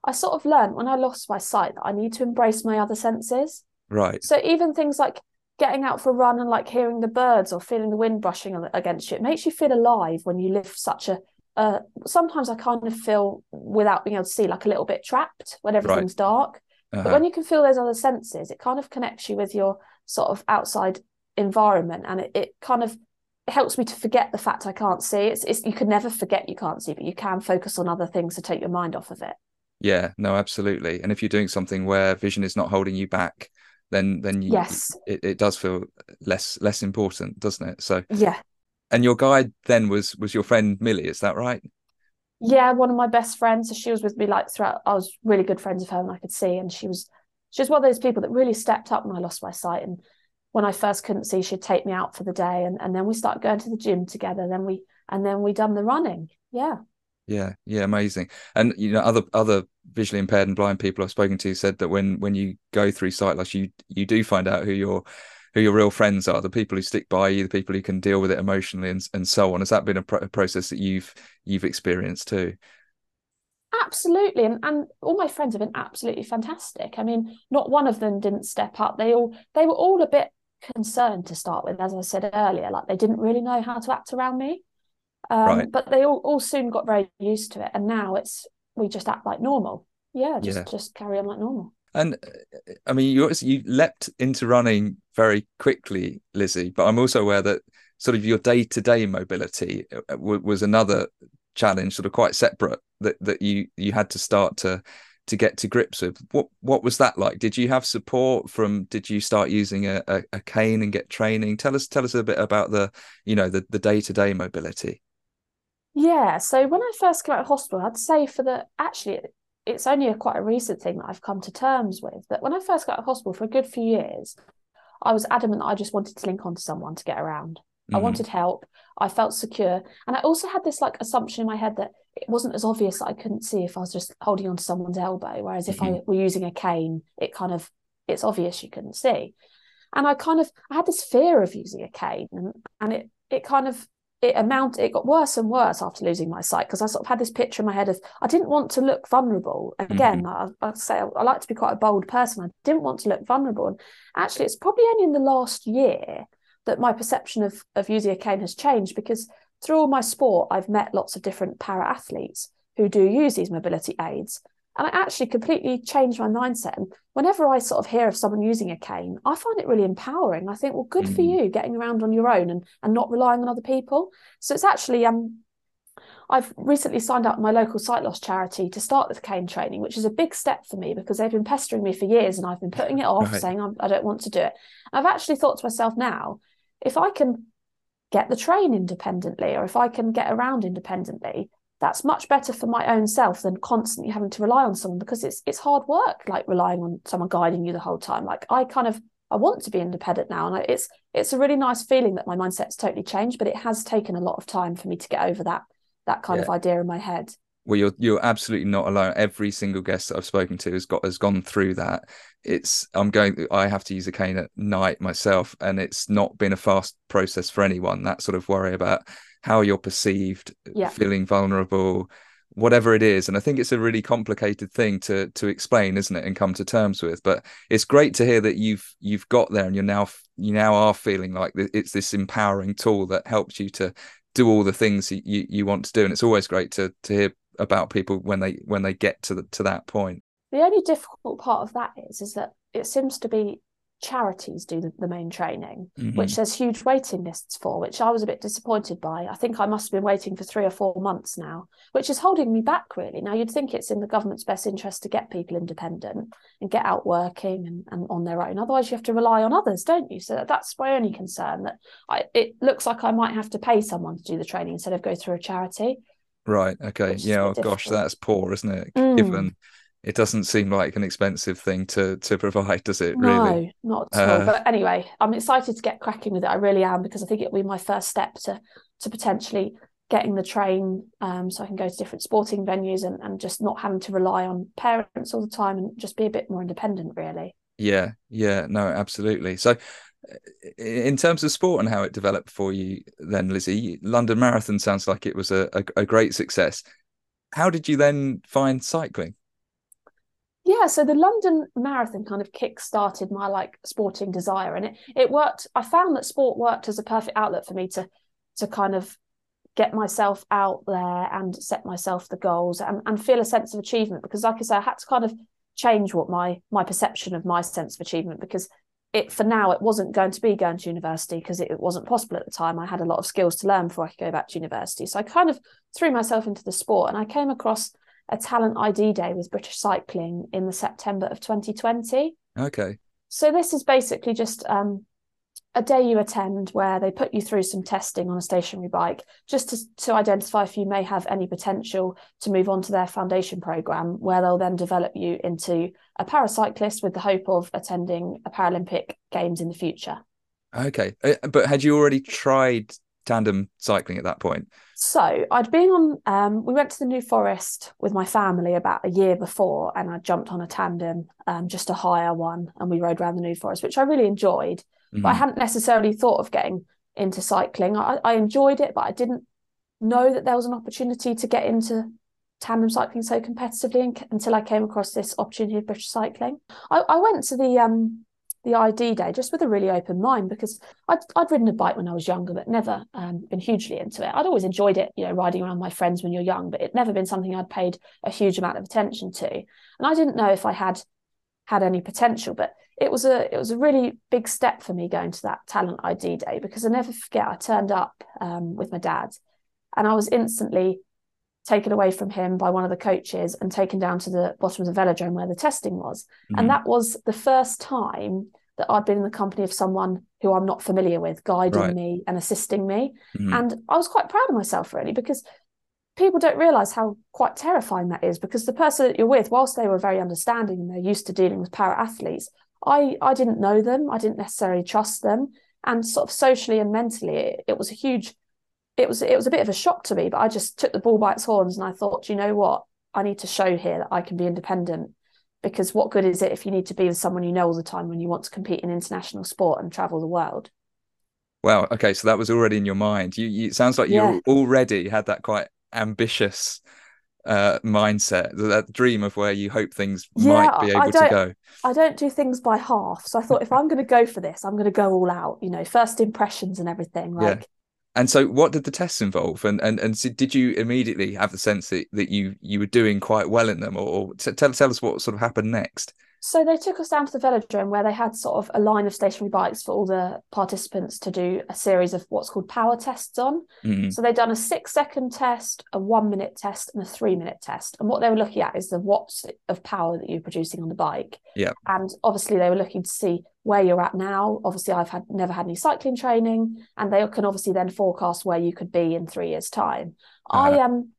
i sort of learned when i lost my sight that i need to embrace my other senses. Right. So even things like getting out for a run and like hearing the birds or feeling the wind brushing against you it makes you feel alive when you live such a uh, sometimes i kind of feel without being able to see like a little bit trapped when everything's right. dark uh-huh. but when you can feel those other senses it kind of connects you with your sort of outside environment and it, it kind of it helps me to forget the fact I can't see. It's, it's you can never forget you can't see, but you can focus on other things to take your mind off of it. Yeah, no, absolutely. And if you're doing something where vision is not holding you back, then then you, yes, it, it does feel less less important, doesn't it? So yeah. And your guide then was was your friend Millie, is that right? Yeah, one of my best friends. So she was with me like throughout. I was really good friends with her, and I could see, and she was she was one of those people that really stepped up when I lost my sight. And when I first couldn't see, she'd take me out for the day, and, and then we started going to the gym together. Then we and then we done the running. Yeah. Yeah, yeah, amazing. And you know, other other visually impaired and blind people I've spoken to said that when when you go through sight loss, you you do find out who your who your real friends are, the people who stick by you, the people who can deal with it emotionally, and and so on. Has that been a, a process that you've you've experienced too? Absolutely. And, and all my friends have been absolutely fantastic. I mean, not one of them didn't step up. They all they were all a bit concerned to start with, as I said earlier, like they didn't really know how to act around me. Um, right. but they all, all soon got very used to it. And now it's we just act like normal. Yeah, just yeah. just carry on like normal. And I mean, you you leapt into running very quickly, Lizzi. But I'm also aware that sort of your day to day mobility uh, was another challenge, sort of quite separate that that you you had to start to to get to grips with. What what was that like? Did you have support from? Did you start using a, a, a cane and get training? Tell us tell us a bit about the you know the the day to day mobility. Yeah, so when I first came out of hospital, I'd say for the actually it's only a quite a recent thing that I've come to terms with. That when I first got out of hospital for a good few years, I was adamant that I just wanted to link onto someone to get around. Mm-hmm. I wanted help. I felt secure. And I also had this like assumption in my head that it wasn't as obvious that I couldn't see if I was just holding onto someone's elbow. Whereas if mm-hmm. I were using a cane, it kind of it's obvious you couldn't see. And I kind of I had this fear of using a cane and, and it it kind of it amount it got worse and worse after losing my sight because I sort of had this picture in my head of I didn't want to look vulnerable. Again, mm-hmm. I, I say I, I like to be quite a bold person. I didn't want to look vulnerable. And actually, it's probably only in the last year that my perception of, of using a cane has changed because through all my sport, I've met lots of different para athletes who do use these mobility aids. And I actually completely changed my mindset. And whenever I sort of hear of someone using a cane, I find it really empowering. I think, well, good mm. for you getting around on your own and, and not relying on other people. So it's actually um I've recently signed up my local sight loss charity to start with cane training, which is a big step for me because they've been pestering me for years and I've been putting it <laughs> off, right. saying I don't want to do it. I've actually thought to myself now, if I can get the train independently or if I can get around independently, that's much better for my own self than constantly having to rely on someone because it's it's hard work like relying on someone guiding you the whole time like i kind of i want to be independent now and it's it's a really nice feeling that my mindset's totally changed but it has taken a lot of time for me to get over that that kind yeah. of idea in my head well you're you're absolutely not alone. Every single guest that i've spoken to has got has gone through that. It's i'm going i have to use a cane at night myself and it's not been a fast process for anyone that sort of worry about how you're perceived yeah. feeling vulnerable whatever it is. And i think it's a really complicated thing to to explain isn't it and come to terms with. But it's great to hear that you've you've got there and you're now you now are feeling like it's this empowering tool that helps you to do all the things you you want to do. And it's always great to to hear about people when they when they get to the, to that point the only difficult part of that is is that it seems to be charities do the, the main training, mm-hmm. which there's huge waiting lists for, which I was a bit disappointed by. I think I must have been waiting for three or four months now, which is holding me back really. Now you'd think it's in the government's best interest to get people independent and get out working and, and on their own. Otherwise you have to rely on others, don't you? So that's my only concern that I, it looks like I might have to pay someone to do the training instead of go through a charity. Right. Okay. Yeah. Oh, gosh, that's poor, isn't it? Mm. Given it doesn't seem like an expensive thing to to provide, does it? No, really? not at all. Uh, but anyway, I'm excited to get cracking with it. I really am because I think it'll be my first step to to potentially getting the train um, so I can go to different sporting venues and, and just not having to rely on parents all the time and just be a bit more independent, really. Yeah, yeah, no, absolutely. So, in terms of sport and how it developed for you, then Lizzi, London Marathon sounds like it was a, a, a great success. How did you then find cycling? yeah so the london marathon kind of kick started my like sporting desire and it it worked i found that sport worked as a perfect outlet for me to to kind of get myself out there and set myself the goals and, and feel a sense of achievement because like i say i had to kind of change what my my perception of my sense of achievement because it for now it wasn't going to be going to university because it, it wasn't possible at the time i had a lot of skills to learn before i could go back to university so i kind of threw myself into the sport and i came across a talent ID day with British Cycling in the September of 2020. Okay. So this is basically just um, a day you attend where they put you through some testing on a stationary bike just to, to identify if you may have any potential to move on to their foundation program where they'll then develop you into a paracyclist with the hope of attending a Paralympic games in the future. Okay. Uh, but had you already tried tandem cycling at that point? So I'd been on, um, we went to the New Forest with my family about a year before, and I jumped on a tandem, um, just a hire one, and we rode around the New Forest, which I really enjoyed. Mm-hmm. But I hadn't necessarily thought of getting into cycling. I, I enjoyed it, but I didn't know that there was an opportunity to get into tandem cycling so competitively until I came across this opportunity of British Cycling. I, I went to the um, the ID day just with a really open mind because I'd, I'd ridden a bike when I was younger, but never um, been hugely into it. I'd always enjoyed it, you know, riding around my friends when you're young, but it never been something I'd paid a huge amount of attention to. And I didn't know if I had had any potential, but it was a it was a really big step for me going to that talent ID day because I never forget I turned up um, with my dad and I was instantly taken away from him by one of the coaches and taken down to the bottom of the velodrome where the testing was. Mm-hmm. And that was the first time that I'd been in the company of someone who I'm not familiar with, guiding right. me and assisting me. Mm-hmm. And I was quite proud of myself, really, because people don't realize how quite terrifying that is. Because the person that you're with, whilst they were very understanding and they're used to dealing with para athletes, I, I didn't know them, I didn't necessarily trust them. And sort of socially and mentally, it, it was a huge it was it was a bit of a shock to me, but I just took the ball by its horns and I thought, you know what, I need to show here that I can be independent. Because what good is it if you need to be with someone you know all the time when you want to compete in international sport and travel the world? Wow. Okay, so that was already in your mind. You, you it sounds like you already had that quite ambitious uh, mindset, that dream of where you hope things yeah, might be able to go. I don't do things by half. So I thought if I'm going to go for this, I'm going to go all out. You know, first impressions and everything. Like and so, what did the tests involve? And and and so did you immediately have the sense that, that you you were doing quite well in them, or, or tell tell us what sort of happened next? So they took us down to the velodrome where they had sort of a line of stationary bikes for all the participants to do a series of what's called power tests on. Mm-hmm. So they'd done a six second test, a one minute test, and a three minute test. And what they were looking at is the watts of power that you're producing on the bike. Yeah. And obviously they were looking to see where you're at now. Obviously, I've had never had any cycling training, and they can obviously then forecast where you could be in three years' time. Uh-huh. I um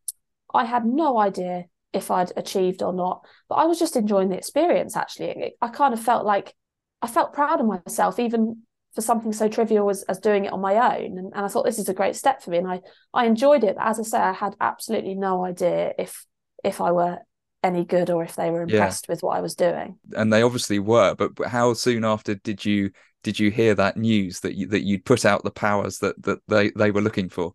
I had no idea if I'd achieved or not. But I was just enjoying the experience. Actually, I kind of felt like I felt proud of myself, even for something so trivial as, as doing it on my own. And, and I thought this is a great step for me, and I I enjoyed it. But as I say, I had absolutely no idea if if I were any good or if they were impressed yeah. with what I was doing. And they obviously were. But, but how soon after did you did you hear that news that you that you'd put out the powers that that they they were looking for?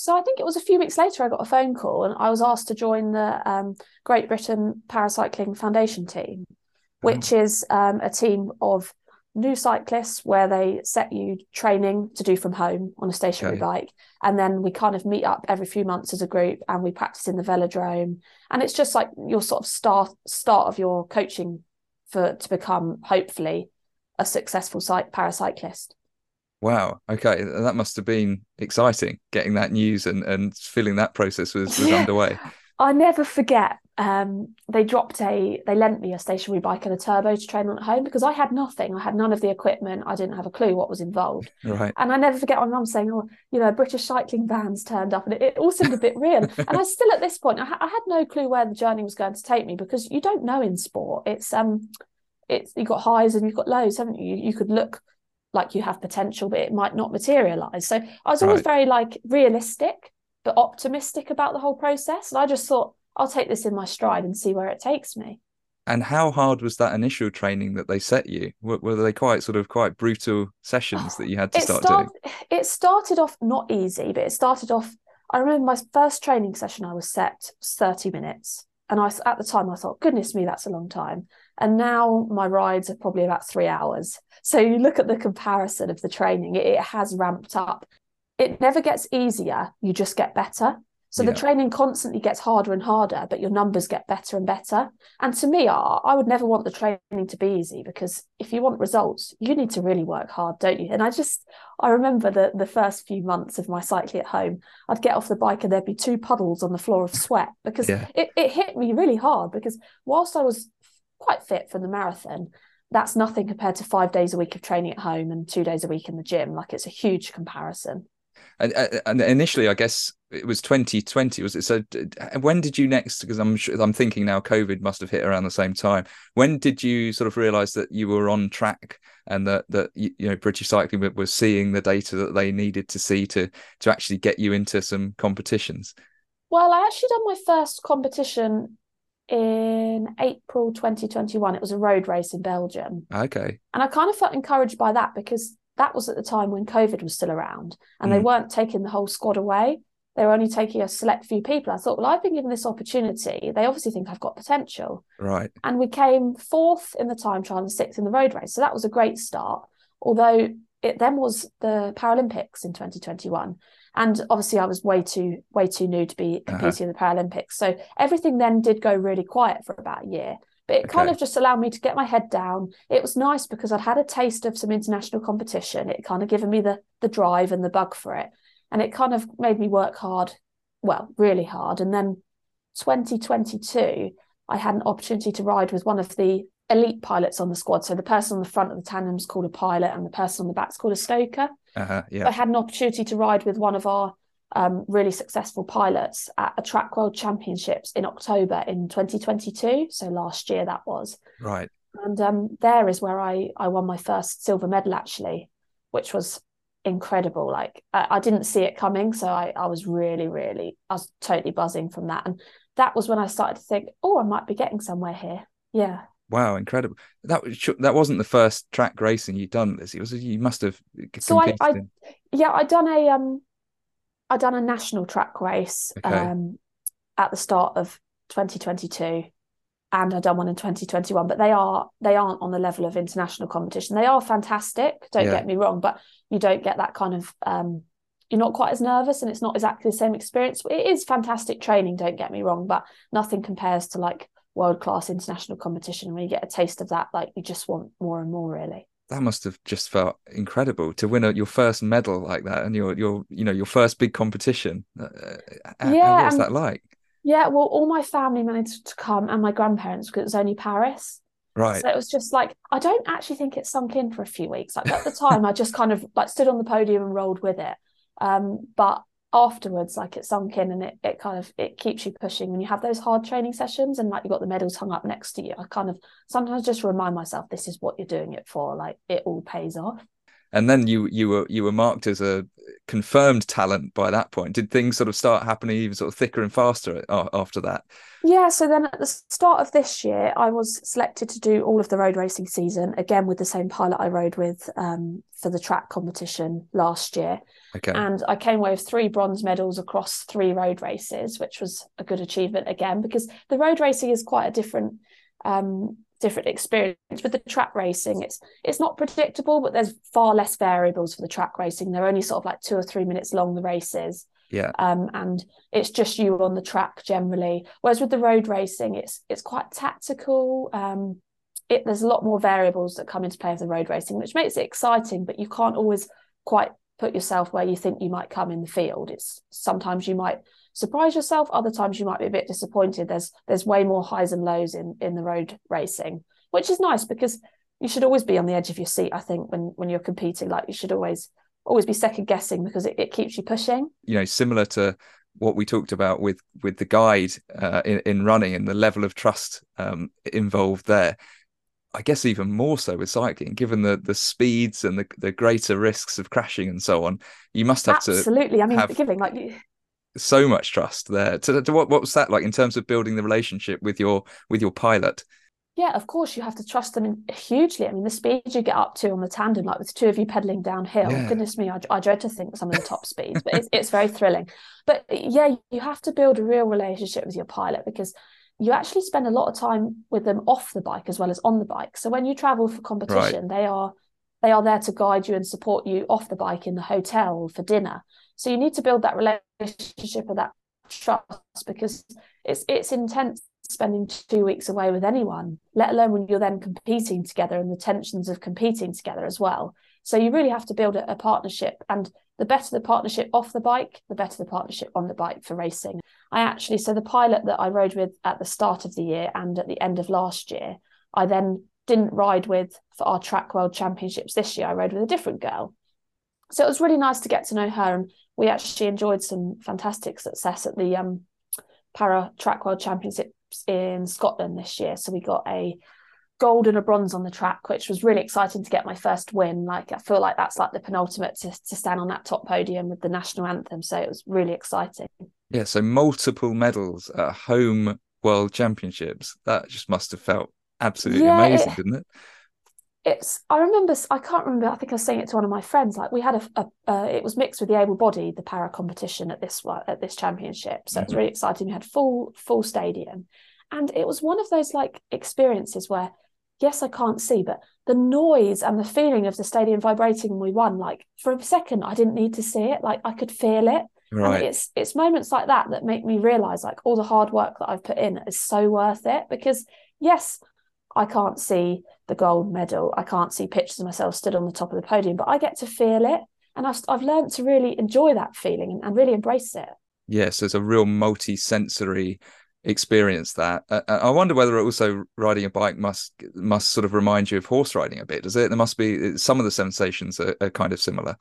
So I think it was a few weeks later I got a phone call and I was asked to join the um, Great Britain Paracycling Foundation team, oh. which oh. is um, a team of new cyclists where they set you training to do from home on a stationary okay. bike and then we kind of meet up every few months as a group and we practice in the velodrome and it's just like your sort of start start of your coaching for to become hopefully a successful paracyclist Wow. Okay, that must have been exciting getting that news and and feeling that process was, was yeah. underway. <laughs> I never forget. Um, they dropped a, they lent me a stationary bike and a turbo to train on at home because I had nothing. I had none of the equipment. I didn't have a clue what was involved. Right. And I never forget my mum saying, "Oh, you know, British cycling vans turned up," and it, it all seemed a bit real. <laughs> and I still, at this point, I, ha- I had no clue where the journey was going to take me because you don't know in sport. It's um, it's you've got highs and you've got lows, haven't you? You, you could look like you have potential, but it might not materialize. So I was always right. very like realistic, but optimistic about the whole process. And I just thought, I'll take this in my stride and see where it takes me. And how hard was that initial training that they set you? Were, were they quite sort of quite brutal sessions that you had to it start, start doing? It started off not easy, but it started off. I remember my first training session I was set 30 minutes. And I at the time I thought, goodness me, that's a long time. And now my rides are probably about three hours. So you look at the comparison of the training, it, it has ramped up. It never gets easier, you just get better. So yeah. the training constantly gets harder and harder, but your numbers get better and better. And to me, I, I would never want the training to be easy because if you want results, you need to really work hard, don't you? And I just, I remember the, the first few months of my cycling at home, I'd get off the bike and there'd be two puddles on the floor of sweat because yeah. it, it hit me really hard because whilst I was quite fit for the marathon, that's nothing compared to five days a week of training at home and two days a week in the gym. Like it's a huge comparison. And, uh, and initially, I guess it was 2020. Was it? So when did you next? Because I'm sure I'm thinking now, COVID must have hit around the same time. When did you sort of realise that you were on track and that that you know British Cycling was seeing the data that they needed to see to to actually get you into some competitions? Well, I actually done my first competition in April 2021. It was a road race in Belgium. Okay. And I kind of felt encouraged by that because that was at the time when COVID was still around and mm. they weren't taking the whole squad away. They were only taking a select few people. I thought, well, I've been given this opportunity. They obviously think I've got potential. Right. And we came fourth in the time trial and sixth in the road race. So that was a great start. Although it then was the Paralympics in 2021 and obviously I was way too way too new to be uh-huh. competing uh-huh. in the Paralympics. So everything then did go really quiet for about a year. But it okay. kind of just allowed me to get my head down. It was nice because I'd had a taste of some international competition. It kind of given me the the drive and the bug for it. And it kind of made me work hard, well, really hard. And then 2022, I had an opportunity to ride with one of the elite pilots on the squad. So the person on the front of the tandem is called a pilot, and the person on the back is called a stoker. Uh-huh, yeah. I had an opportunity to ride with one of our um, really successful pilots at a track world championships in October in 2022. So last year that was. Right. And um, there is where I I won my first silver medal actually, which was incredible. Like I, I didn't see it coming, so I I was really really I was totally buzzing from that. And that was when I started to think, oh, I might be getting somewhere here. Yeah. Wow, incredible! That was that wasn't the first track racing you'd done. This it was. You must have. So I, I yeah, I done a um, I done a national track race okay. um, at the start of 2022, and I done one in 2021. But they are they aren't on the level of international competition. They are fantastic. Don't yeah. get me wrong, but you don't get that kind of um, you're not quite as nervous and it's not exactly the same experience. It is fantastic training, don't get me wrong, but nothing compares to like world class international competition. When you get a taste of that, like you just want more and more, really. That must have just felt incredible to win a, your first medal like that and your your you know your first big competition. Uh, yeah, what was that like? Yeah, well, all my family managed to come and my grandparents because it was only Paris. Right. So it was just like I don't actually think it sunk in for a few weeks. Like at the time, I just kind of like stood on the podium and rolled with it. Um, but afterwards like it sunk in and it, it kind of it keeps you pushing. When you have those hard training sessions and like you've got the medals hung up next to you i kind of sometimes just remind myself this is what you're doing it for like it all pays off and then you you were you were marked as a confirmed talent by that point. Did things sort of start happening even sort of thicker and faster after that? Yeah, so then at the start of this year, I was selected to do all of the road racing season again with the same pilot I rode with um, for the track competition last year. Okay. And I came away with three bronze medals across three road races, which was a good achievement again because the road racing is quite a different um, different experience. With the track racing it's it's not predictable but there's far less variables for the track racing. They're only sort of like two or three minutes long the races. Yeah. Um and it's just you on the track generally. Whereas with the road racing it's it's quite tactical. Um it there's a lot more variables that come into play with the road racing which makes it exciting but you can't always quite put yourself where you think you might come in the field. It's sometimes you might surprise yourself. Other times you might be a bit disappointed. There's there's way more highs and lows in in the road racing, which is nice because you should always be on the edge of your seat. I think when when you're competing, like you should always always be second guessing because it, it keeps you pushing. You know, similar to what we talked about with with the guide uh, in, in running and the level of trust um, involved there. I guess even more so with cycling, given the the speeds and the, the greater risks of crashing and so on. You must have absolutely. to absolutely. I mean, have... giving like so much trust there. To, to what what was that like in terms of building the relationship with your with your pilot? Yeah, of course you have to trust them hugely. I mean, the speed you get up to on the tandem, like with two of you pedaling downhill, yeah. goodness me, I, I, dread to think some of the top speeds, but it's, it's very thrilling. But yeah, you have to build a real relationship with your pilot because you actually spend a lot of time with them off the bike as well as on the bike. So when you travel for competition, right. they are they are there to guide you and support you off the bike in the hotel for dinner. So you need to build that relationship and that trust because it's it's intense spending two weeks away with anyone, let alone when you're then competing together and the tensions of competing together as well. So you really have to build a, a partnership. And the better the partnership off the bike, the better the partnership on the bike for racing. I actually, so the pilot that I rode with at the start of the year and at the end of last year, I then didn't ride with for our track world championships this year. I rode with a different girl. So it was really nice to get to know her and we actually enjoyed some fantastic success at the um, Para Track World Championships in Scotland this year. So we got a gold and a bronze on the track, which was really exciting to get my first win. Like I feel like that's like the penultimate to, to stand on that top podium with the national anthem. So it was really exciting. Yeah, so multiple medals at home world championships. That just must have felt absolutely yeah, amazing, it, didn't it? It's i remember i can't remember i think i was saying it to one of my friends like we had a, a uh, it was mixed with the able body the para competition at this one at this championship so mm-hmm. it was mm-hmm. really exciting we had full full stadium and it was one of those like experiences where yes i can't see but the noise and the feeling of the stadium vibrating when we won like for a second i didn't need to see it like i could feel it right. and it's it's moments like that that make me realize like all the hard work that i've put in is so worth it because yes I can't see the gold medal. I can't see pictures of myself stood on the top of the podium, but I get to feel it. And I've, I've learned to really enjoy that feeling and, and really embrace it. Yes, it's a real multi sensory experience that uh, uh, i wonder whether also riding a bike must must sort of remind you of horse riding a bit does it there must be some of the sensations are, are kind of similar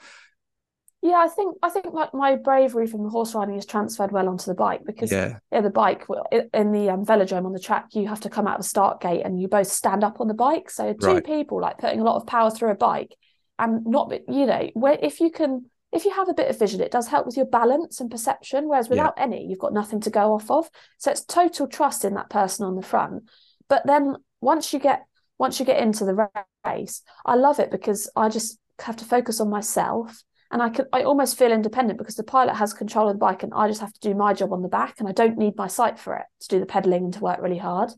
yeah, I think I think like my bravery from the horse riding is transferred well onto the bike because yeah, yeah the bike in the um, velodrome on the track you have to come out of the start gate and you both stand up on the bike. So two right. people like putting a lot of power through a bike and not you know where if you can if you have a bit of vision it does help with your balance and perception whereas without yeah. any you've got nothing to go off of. So it's total trust in that person on the front. But then once you get once you get into the race, I love it because I just have to focus on myself and I can I almost feel independent because the pilot has control of the bike and I just have to do my job on the back and I don't need my sight for it to do the pedaling and to work really hard.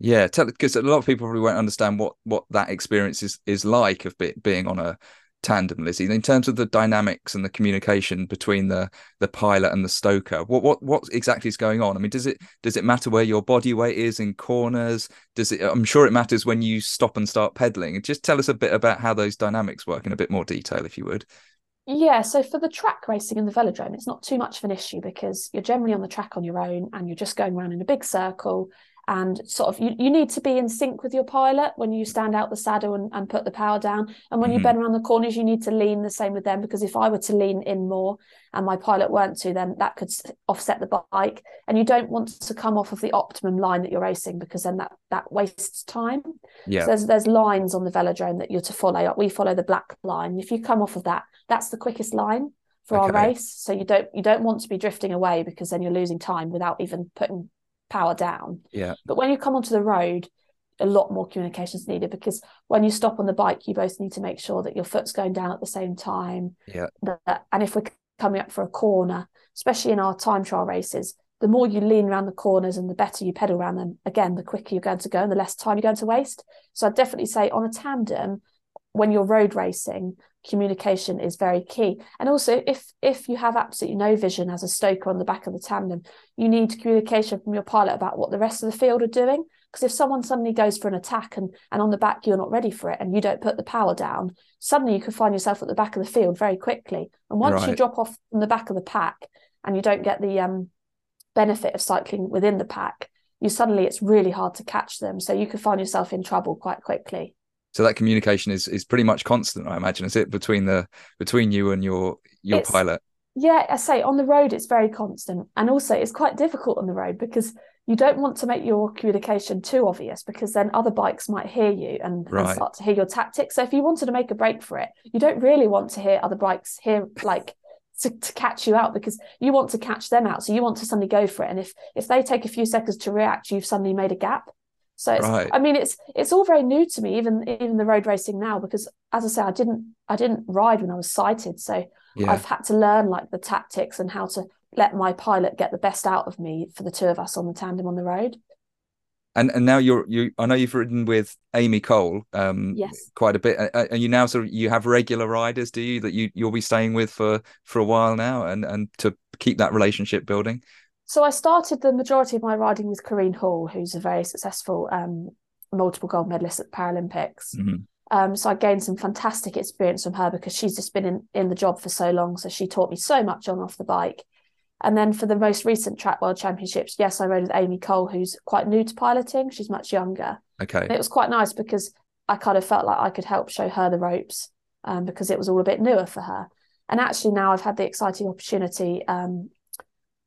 Yeah, because a lot of people probably won't understand what what that experience is is like of be, being on a tandem, Lizzi. In terms of the dynamics and the communication between the the pilot and the stoker, what what what exactly is going on? I mean, does it does it matter where your body weight is in corners? Does it? I'm sure it matters when you stop and start pedaling. Just tell us a bit about how those dynamics work in a bit more detail, if you would. Yeah, so for the track racing and the velodrome, it's not too much of an issue because you're generally on the track on your own and you're just going around in a big circle and sort of you, you need to be in sync with your pilot when you stand out the saddle and, and put the power down. And when mm-hmm. you bend around the corners you need to lean the same with them because if i were to lean in more and my pilot weren't to then that could offset the bike. And you don't want to come off of the optimum line that you're racing because then that that wastes time. Yeah. so there's there's lines on the velodrome that you're to follow we follow the black line. If you come off of that that's the quickest line for okay. our race. So you don't you don't want to be drifting away because then you're losing time without even putting power down. Yeah. But when you come onto the road, a lot more communication is needed because when you stop on the bike, you both need to make sure that your foot's going down at the same time. Yeah. That, and if we're coming up for a corner, especially in our time trial races, the more you lean around the corners and the better you pedal around them, again, the quicker you're going to go and the less time you're going to waste. So I'd definitely say on a tandem, when you're road racing, communication is very key. And also if if you have absolutely no vision as a stoker on the back of the tandem you need communication from your pilot about what the rest of the field are doing. Because if someone suddenly goes for an attack and and on the back you're not ready for it and you don't put the power down suddenly you could find yourself at the back of the field very quickly. And once right. you drop off from the back of the pack and you don't get the um, benefit of cycling within the pack you suddenly it's really hard to catch them. So you could find yourself in trouble quite quickly so that communication is is pretty much constant i imagine is it between the between you and your your it's, pilot? Yeah i say on the road it's very constant. And also it's quite difficult on the road because you don't want to make your communication too obvious because then other bikes might hear you and, right. and start to hear your tactics. So if you wanted to make a break for it you don't really want to hear other bikes hear like to, to catch you out because you want to catch them out. So you want to suddenly go for it. And if if they take a few seconds to react you've suddenly made a gap so it's, right. I mean, it's it's all very new to me, even even the road racing now, because as I say, I didn't I didn't ride when I was sighted, so yeah. I've had to learn like the tactics and how to let my pilot get the best out of me for the two of us on the tandem on the road. And and now you're you I know you've ridden with Amy Cole um yes quite a bit and you now sort of you have regular riders do you that you you'll be staying with for for a while now and and to keep that relationship building so I started the majority of my riding with Corrine Hall, who's a very successful um, multiple gold medalist at the Paralympics. Mm-hmm. Um, so I gained some fantastic experience from her because she's just been in, in the job for so long. So she taught me so much on off the bike. And then for the most recent track world championships, yes, I rode with Amy Cole, who's quite new to piloting. She's much younger. Okay. And it was quite nice because I kind of felt like I could help show her the ropes um, because it was all a bit newer for her. And actually, now I've had the exciting opportunity um,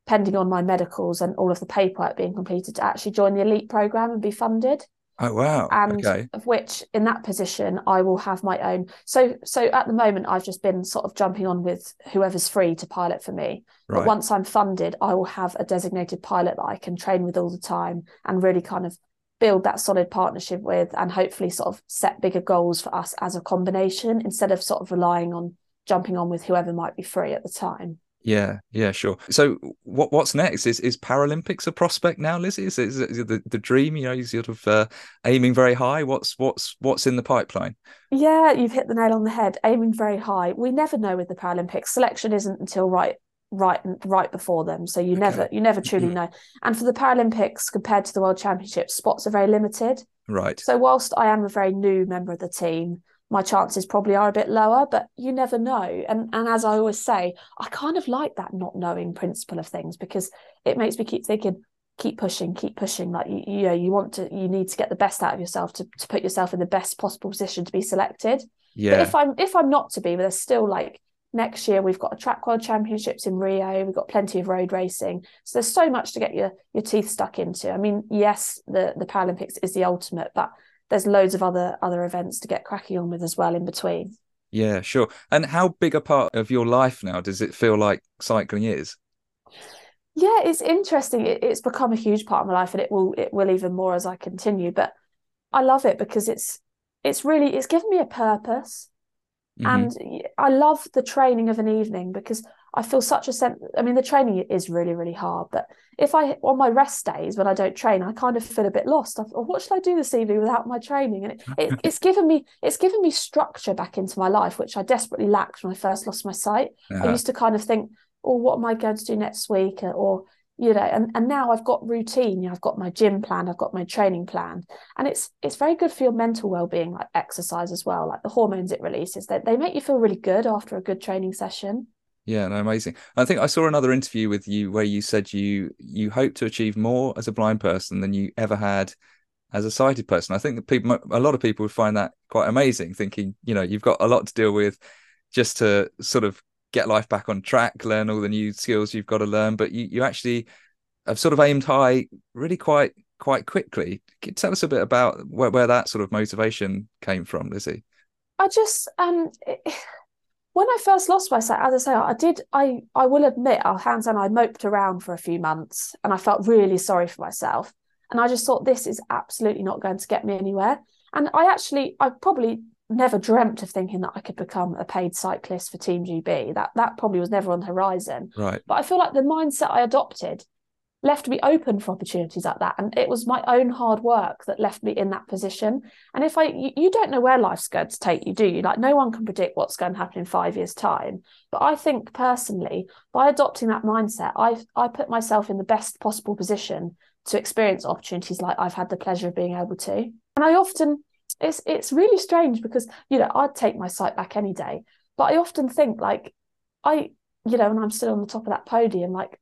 pending on my medicals and all of the paperwork being completed to actually join the elite program and be funded. Oh wow. And okay. of which in that position i will have my own. So so at the moment i've just been sort of jumping on with whoever's free to pilot for me. Right. but once i'm funded i will have a designated pilot that i can train with all the time and really kind of build that solid partnership with and hopefully sort of set bigger goals for us as a combination instead of sort of relying on jumping on with whoever might be free at the time yeah, yeah, sure. So, what what's next? Is is Paralympics a prospect now, Lizzi? Is, is, is the the dream? You know, you're sort of uh, aiming very high. What's what's what's in the pipeline? Yeah, you've hit the nail on the head. Aiming very high. We never know with the Paralympics. Selection isn't until right right right before them so you okay. never you never truly mm-hmm. know and for the paralympics compared to the world championships spots are very limited right so whilst i am a very new member of the team my chances probably are a bit lower, but you never know. And and as I always say, I kind of like that not knowing principle of things because it makes me keep thinking, keep pushing, keep pushing. Like you, you know, you want to, you need to get the best out of yourself to, to put yourself in the best possible position to be selected. Yeah. But if I'm if I'm not to be, but there's still like next year we've got a track world championships in Rio. We've got plenty of road racing. So there's so much to get your your teeth stuck into. I mean, yes, the the Paralympics is the ultimate, but there's loads of other other events to get cracking on with as well in between. Yeah, sure. And how big a part of your life now does it feel like cycling is? Yeah, it's interesting. It, it's become a huge part of my life, and it will it will even more as I continue. But I love it because it's it's really it's given me a purpose, mm-hmm. and I love the training of an evening because I feel such a sense. I mean, the training is really, really hard. But if I on my rest days when I don't train, I kind of feel a bit lost. I thought, oh, what should I do this evening without my training? And it, it, <laughs> it's given me it's given me structure back into my life, which I desperately lacked when I first lost my sight. Uh-huh. I used to kind of think, oh, what am I going to do next week? Or you know, and, and now I've got routine. You know, I've got my gym plan, I've got my training plan, and it's it's very good for your mental well being, like exercise as well. Like the hormones it releases, that they, they make you feel really good after a good training session. Yeah, no, amazing. I think I saw another interview with you where you said you you hope to achieve more as a blind person than you ever had as a sighted person. I think that people, a lot of people would find that quite amazing, thinking, you know, you've got a lot to deal with just to sort of get life back on track, learn all the new skills you've got to learn, but you, you actually have sort of aimed high really quite quite quickly. Tell us a bit about where, where that sort of motivation came from, Lizzi? I just um when I first lost my sight, as I say, I did I I will admit, I'll hands down, I moped around for a few months and I felt really sorry for myself. And I just thought this is absolutely not going to get me anywhere. And I actually, I probably never dreamt of thinking that I could become a paid cyclist for Team GB. That that probably was never on the horizon. Right. But I feel like the mindset I adopted left me open for opportunities like that. And it was my own hard work that left me in that position. And if i you, you, don't know where life's going to take you do you? Like no one can predict what's going to happen in 5 years time. But i think personally by adopting that mindset i i put myself in the best possible position to experience opportunities like I've had the pleasure of being able to. And I often it's it's really strange because you know I'd take my sight back any day, but I often think like I you know and I'm still on the top of that podium like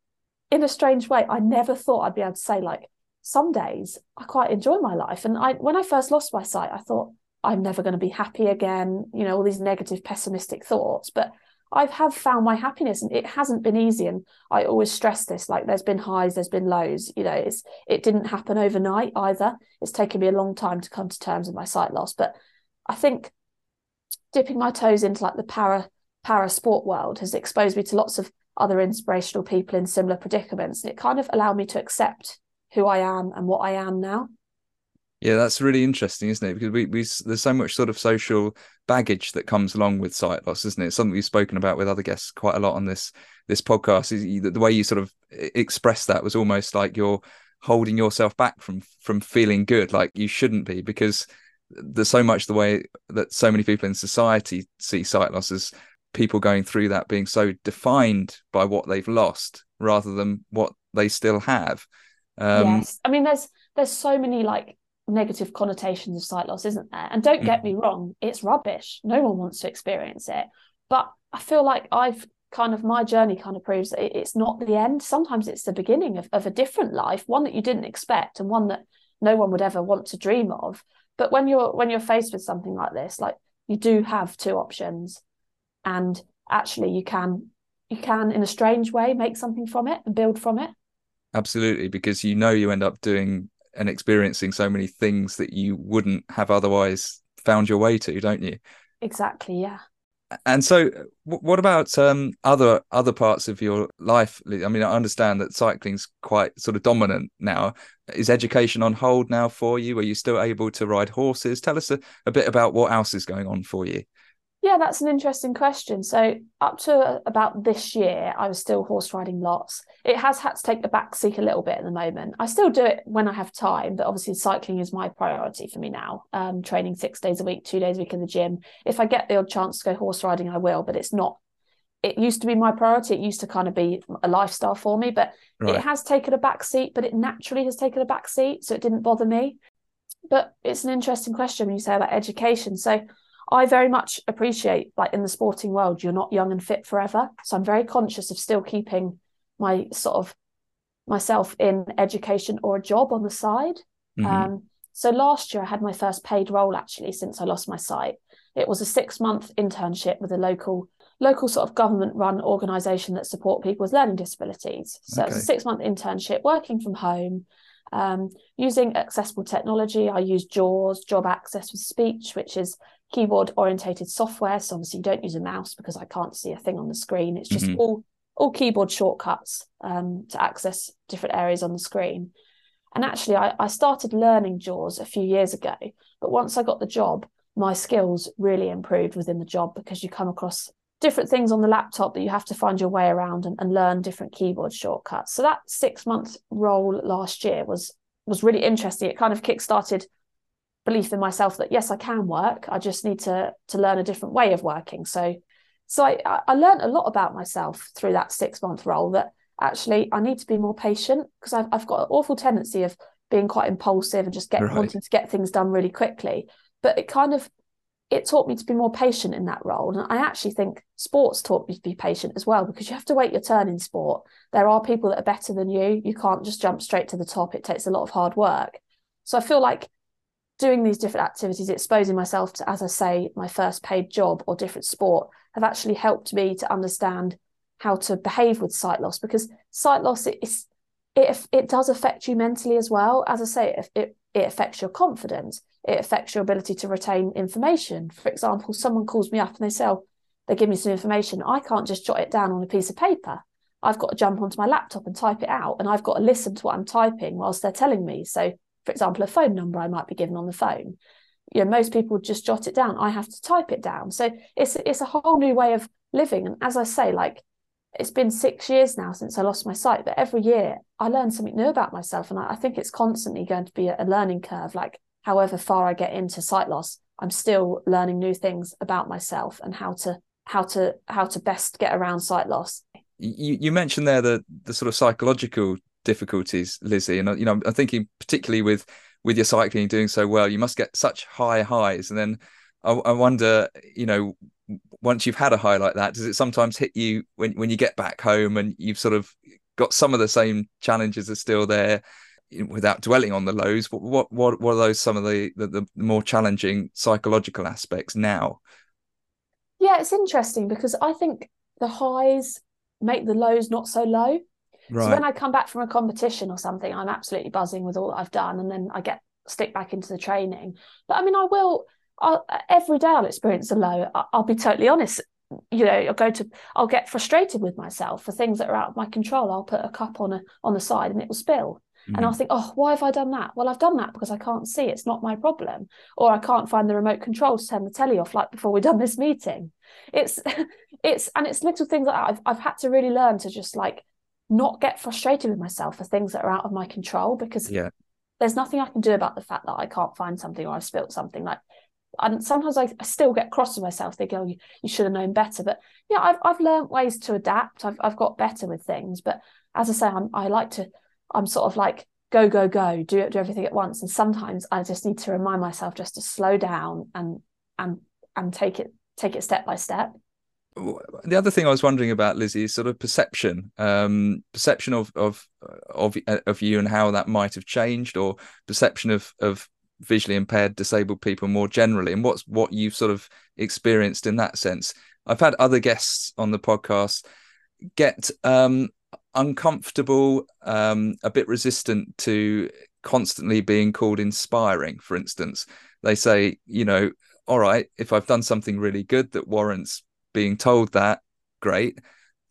in a strange way I never thought I'd be able to say like some days I quite enjoy my life and I when I first lost my sight I thought I'm never going to be happy again you know all these negative pessimistic thoughts but I have found my happiness and it hasn't been easy. And I always stress this like there's been highs, there's been lows. You know, it's it didn't happen overnight either. It's taken me a long time to come to terms with my sight loss. But I think dipping my toes into like the para para sport world has exposed me to lots of other inspirational people in similar predicaments. And it kind of allowed me to accept who I am and what I am now. Yeah, that's really interesting, isn't it? Because we, we there's so much sort of social baggage that comes along with sight loss, isn't it? Something we've spoken about with other guests quite a lot on this this podcast. Is the, the way you sort of express that was almost like you're holding yourself back from from feeling good, like you shouldn't be, because there's so much the way that so many people in society see sight loss as people going through that being so defined by what they've lost rather than what they still have. Um, yes, I mean there's there's so many like negative connotations of sight loss, isn't there? And don't get mm. me wrong, it's rubbish. No one wants to experience it. But I feel like I've kind of my journey kind of proves that it's not the end. Sometimes it's the beginning of, of a different life, one that you didn't expect and one that no one would ever want to dream of. But when you're when you're faced with something like this, like you do have two options. And actually you can you can in a strange way make something from it and build from it. Absolutely, because you know you end up doing and experiencing so many things that you wouldn't have otherwise found your way to, don't you? Exactly. Yeah. And so, what about um, other other parts of your life? I mean, I understand that cycling's quite sort of dominant now. Is education on hold now for you? Are you still able to ride horses? Tell us a, a bit about what else is going on for you. Yeah, that's an interesting question. So, up to about this year, I was still horse riding lots. It has had to take the back seat a little bit at the moment. I still do it when I have time, but obviously, cycling is my priority for me now. Um, training six days a week, two days a week in the gym. If I get the odd chance to go horse riding, I will, but it's not. It used to be my priority. It used to kind of be a lifestyle for me, but right. it has taken a back seat, but it naturally has taken a back seat. So, it didn't bother me. But it's an interesting question when you say about education. So, I very much appreciate, like in the sporting world, you're not young and fit forever. So I'm very conscious of still keeping my sort of myself in education or a job on the side. Mm-hmm. Um, so last year I had my first paid role actually since I lost my sight. It was a six month internship with a local local sort of government run organization that support people with learning disabilities. So okay. it's a six month internship working from home. Um, using accessible technology, I use JAWS, Job Access with Speech, which is keyboard orientated software. So obviously you don't use a mouse because I can't see a thing on the screen. It's just mm-hmm. all all keyboard shortcuts um, to access different areas on the screen. And actually, I, I started learning JAWS a few years ago, but once I got the job, my skills really improved within the job because you come across different things on the laptop that you have to find your way around and, and learn different keyboard shortcuts. So that six month role last year was was really interesting. It kind of kick-started belief in myself that yes, I can work. I just need to to learn a different way of working. So so I, I learned a lot about myself through that six month role that actually I need to be more patient because I've, I've got an awful tendency of being quite impulsive and just get right. wanting to get things done really quickly. But it kind of it taught me to be more patient in that role. And I actually think sports taught me to be patient as well because you have to wait your turn in sport. There are people that are better than you. You can't just jump straight to the top. It takes a lot of hard work. So I feel like doing these different activities, exposing myself to, as I say, my first paid job or different sport, have actually helped me to understand how to behave with sight loss because sight loss it is it it does affect you mentally as well. As I say, it, it it affects your confidence. It affects your ability to retain information. For example, someone calls me up and they say, oh, they give me some information. I can't just jot it down on a piece of paper. I've got to jump onto my laptop and type it out, and I've got to listen to what I'm typing whilst they're telling me. So, for example, a phone number I might be given on the phone. You know, most people just jot it down. I have to type it down. So it's it's a whole new way of living. And as I say, like it's been six years now since I lost my sight, but every year I learn something new about myself. And I, I think it's constantly going to be a, a, learning curve. Like, however far I get into sight loss, I'm still learning new things about myself and how to how to how to best get around sight loss. You you mentioned there the the sort of psychological difficulties, Lizzi, and uh, you know I'm thinking particularly with with your cycling doing so well, you must get such high highs, and then I, I wonder, you know, once you've had a high like that, does it sometimes hit you when when you get back home and you've sort of got some of the same challenges are still there? Without dwelling on the lows what what what, what are those some of the, the, the more challenging psychological aspects now yeah it's interesting because i think the highs make the lows not so low right. so when i come back from a competition or something i'm absolutely buzzing with all i've done and then i get stick back into the training but i mean i will I'll, every day I'll experience a low. I'll be totally honest. You know, I'll go to, I'll get frustrated with myself for things that are out of my control. I'll put a cup on a on the side and it will spill. Mm-hmm. And I'll think, oh, why have I done that? Well, I've done that because I can't see. It's not my problem. Or I can't find the remote control to turn the telly off like before we've done this meeting. It's, <laughs> it's, and it's little things that I've, I've had to really learn to just like not get frustrated with myself for things that are out of my control because yeah. there's nothing I can do about the fact that I can't find something or I've spilt something. Like and sometimes I, I still get cross with myself. They go, oh, you, you should have known better. But yeah, I've I've learned ways to adapt. I've I've got better with things. But as I say, I'm I like to. I'm sort of like go go go, do do everything at once. And sometimes I just need to remind myself just to slow down and and and take it take it step by step. The other thing I was wondering about, Lizzi, is sort of perception, um, perception of of of of you and how that might have changed, or perception of of visually impaired disabled people more generally and what's what you've sort of experienced in that sense i've had other guests on the podcast get um, uncomfortable um, a bit resistant to constantly being called inspiring for instance they say you know all right if i've done something really good that warrants being told that great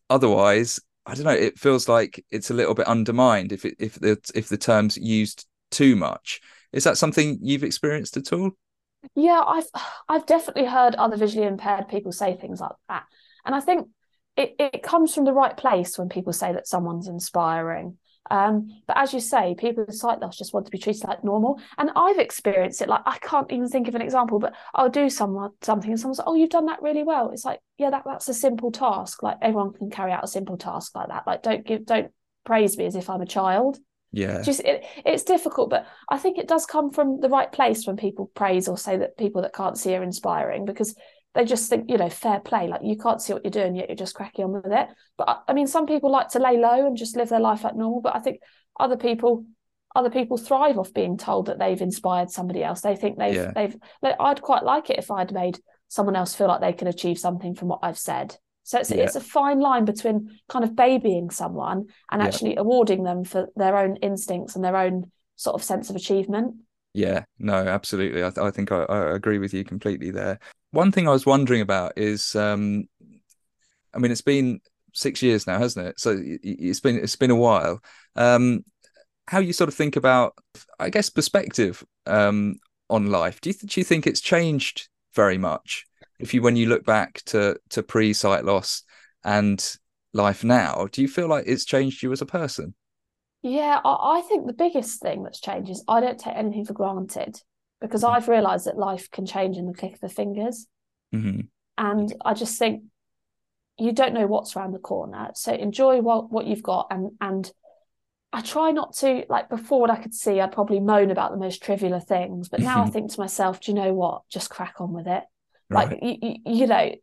otherwise i don't know it feels like it's a little bit undermined if it if the if the term's used too much is that something you've experienced at all? Yeah, I've I've definitely heard other visually impaired people say things like that. And I think it, it comes from the right place when people say that someone's inspiring. Um, but as you say, people with sight loss just want to be treated like normal. And I've experienced it. Like I can't even think of an example, but I'll do someone something and someone's like, "Oh, you've done that really well." It's like, yeah, that that's a simple task. Like everyone can carry out a simple task like that. Like don't give don't praise me as if I'm a child yeah just it, it's difficult but i think it does come from the right place when people praise or say that people that can't see are inspiring because they just think you know fair play like you can't see what you're doing yet you're just cracking on with it but i mean some people like to lay low and just live their life like normal but i think other people other people thrive off being told that they've inspired somebody else they think they've yeah. they've i'd quite like it if i'd made someone else feel like they can achieve something from what i've said so it's, yeah. it's a fine line between kind of babying someone and actually yeah. awarding them for their own instincts and their own sort of sense of achievement. Yeah, no, absolutely. I, th- I think I, I, agree with you completely there. One thing I was wondering about is, um, I mean, it's been six years now, hasn't it? So it's been it's been a while. Um, how you sort of think about, I guess, perspective um, on life? Do you th- do you think it's changed very much? if you when you look back to to pre sight loss and life now, do you feel like it's changed you as a person? Yeah, I, I think the biggest thing that's changed is I don't take anything for granted because mm-hmm. I've realised that life can change in the click of the fingers. Mm-hmm. And I just think you don't know what's around the corner. So enjoy what, what you've got and and I try not to like before what I could see, I'd probably moan about the most trivial things. But now I <laughs> think to myself, do you know what? Just crack on with it Right. Like you, you, you know,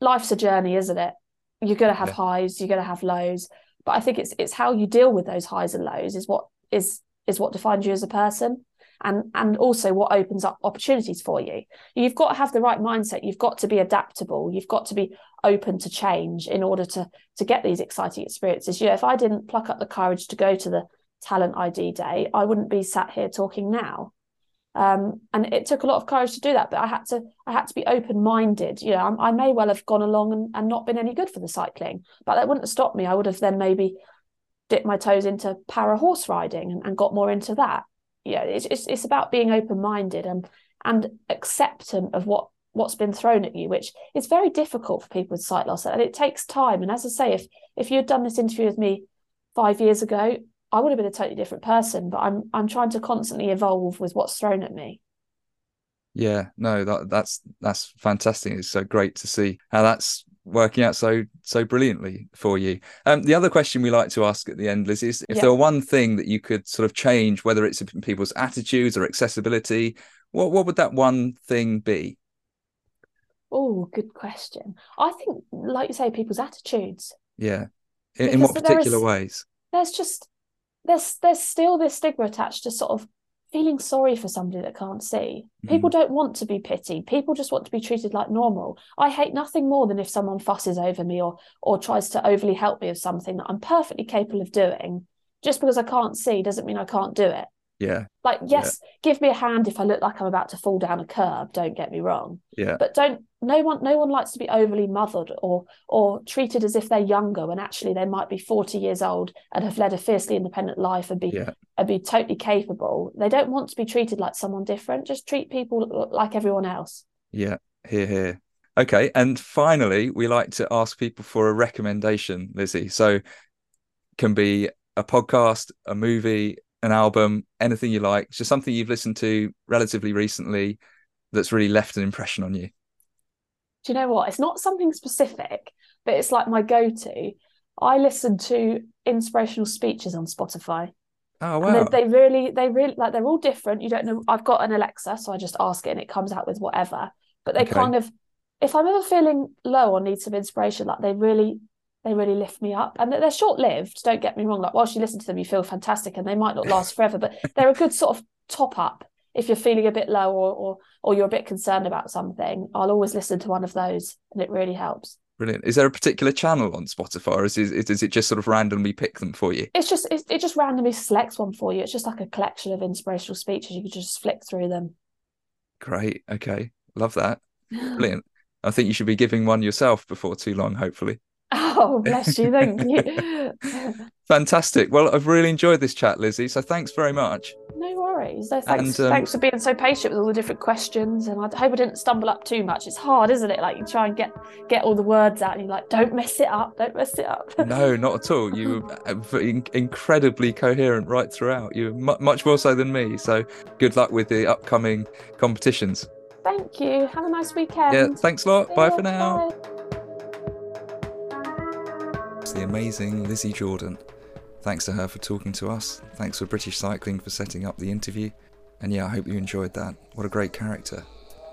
life's a journey, isn't it? You're gonna have yeah. highs, you're gonna have lows. But I think it's it's how you deal with those highs and lows is what is is what defines you as a person and and also what opens up opportunities for you. You've got to have the right mindset. You've got to be adaptable. You've got to be open to change in order to to get these exciting experiences. You know if i didn't pluck up the courage to go to the talent id day i wouldn't be sat here talking now. Um, and it took a lot of courage to do that but i had to i had to be open minded you know I, I, may well have gone along and, and not been any good for the cycling but that wouldn't have stopped me. I would have then maybe dipped my toes into para horse riding and, and got more into that yeah it's, it's, it's about being open-minded and and acceptant of what what's been thrown at you which is very difficult for people with sight loss and it takes time. And as i say if if you had done this interview with me five years ago i would have been a totally different person but i'm i'm trying to constantly evolve with what's thrown at me. Yeah no that that's that's fantastic. It's so great to see how that's working out so so brilliantly for you. Um, the other question we like to ask at the end, Liz, is if yeah. there were one thing that you could sort of change, whether it's people's attitudes or accessibility, what what would that one thing be? Oh, good question. I think, like you say, people's attitudes. Yeah. In, in what particular is, ways? There's just there's there's still this stigma attached to sort of feeling sorry for somebody that can't see. People mm. don't want to be pitied. People just want to be treated like normal. I hate nothing more than if someone fusses over me or or tries to overly help me with something that I'm perfectly capable of doing. Just because I can't see doesn't mean I can't do it. Yeah. Like, yes, yeah. give me a hand if I look like I'm about to fall down a curb, don't get me wrong. Yeah. But don't no one no one likes to be overly mothered or or treated as if they're younger when actually they might be 40 years old and have led a fiercely independent life and be yeah. and be totally capable. They don't want to be treated like someone different. Just treat people like everyone else. Yeah. Here, here. Okay. And finally, we like to ask people for a recommendation, Lizzi. So can be a podcast, a movie, an album, anything you like, just something you've listened to relatively recently that's really left an impression on you? Do you know what? It's not something specific, but it's like my go to. I listen to inspirational speeches on Spotify. Oh wow! They, they, really, they really like they're all different. You don't know. I've got an Alexa, so I just ask it, and it comes out with whatever. But they okay. kind of, if I'm ever feeling low or need some inspiration, like they really they really lift me up and they're short lived don't get me wrong like whilst you listen to them you feel fantastic and they might not last forever but they're a good sort of top up if you're feeling a bit low or, or or you're a bit concerned about something i'll always listen to one of those and it really helps. Brilliant. Is there a particular channel on spotify or is, it is it just sort of randomly pick them for you? It's just it, it just randomly selects one for you. It's just like a collection of inspirational speeches. You can just flick through them. Great. Okay. Love that. <laughs> Brilliant. I think you should be giving one yourself before too long hopefully Oh, bless you. Thank you. <laughs> Fantastic. Well, I've really enjoyed this chat, Lizzi. So thanks very much. No worries. No, thanks, and, um, thanks for being so patient with all the different questions. And I hope I didn't stumble up too much. It's hard, isn't it? Like you try and get get all the words out, and you're like, "Don't mess it up. Don't mess it up." no, not at all. You were incredibly coherent right throughout. You were much more so than me. So good luck with the upcoming competitions. Thank you. Have a nice weekend. Yeah. Thanks a lot. Bye for now. Bye the amazing Lizzi Jordan. Thanks to her for talking to us. Thanks for British Cycling for setting up the interview. And yeah, I hope you enjoyed that. What a great character.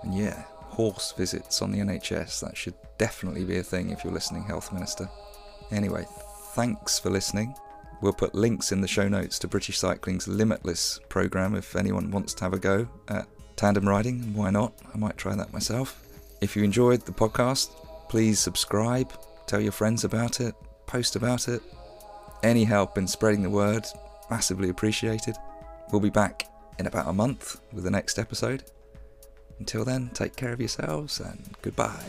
And yeah, horse visits on the NHS. That should definitely be a thing if you're listening, Health Minister. Anyway, thanks for listening. We'll put links in the show notes to British Cycling's Limitless programme if anyone wants to have a go at tandem riding. Why not? I might try that myself. If you enjoyed the podcast, please subscribe, tell your friends about it, post about it. Any help in spreading the word, massively appreciated. We'll be back in about a month with the next episode. Until then, take care of yourselves and goodbye.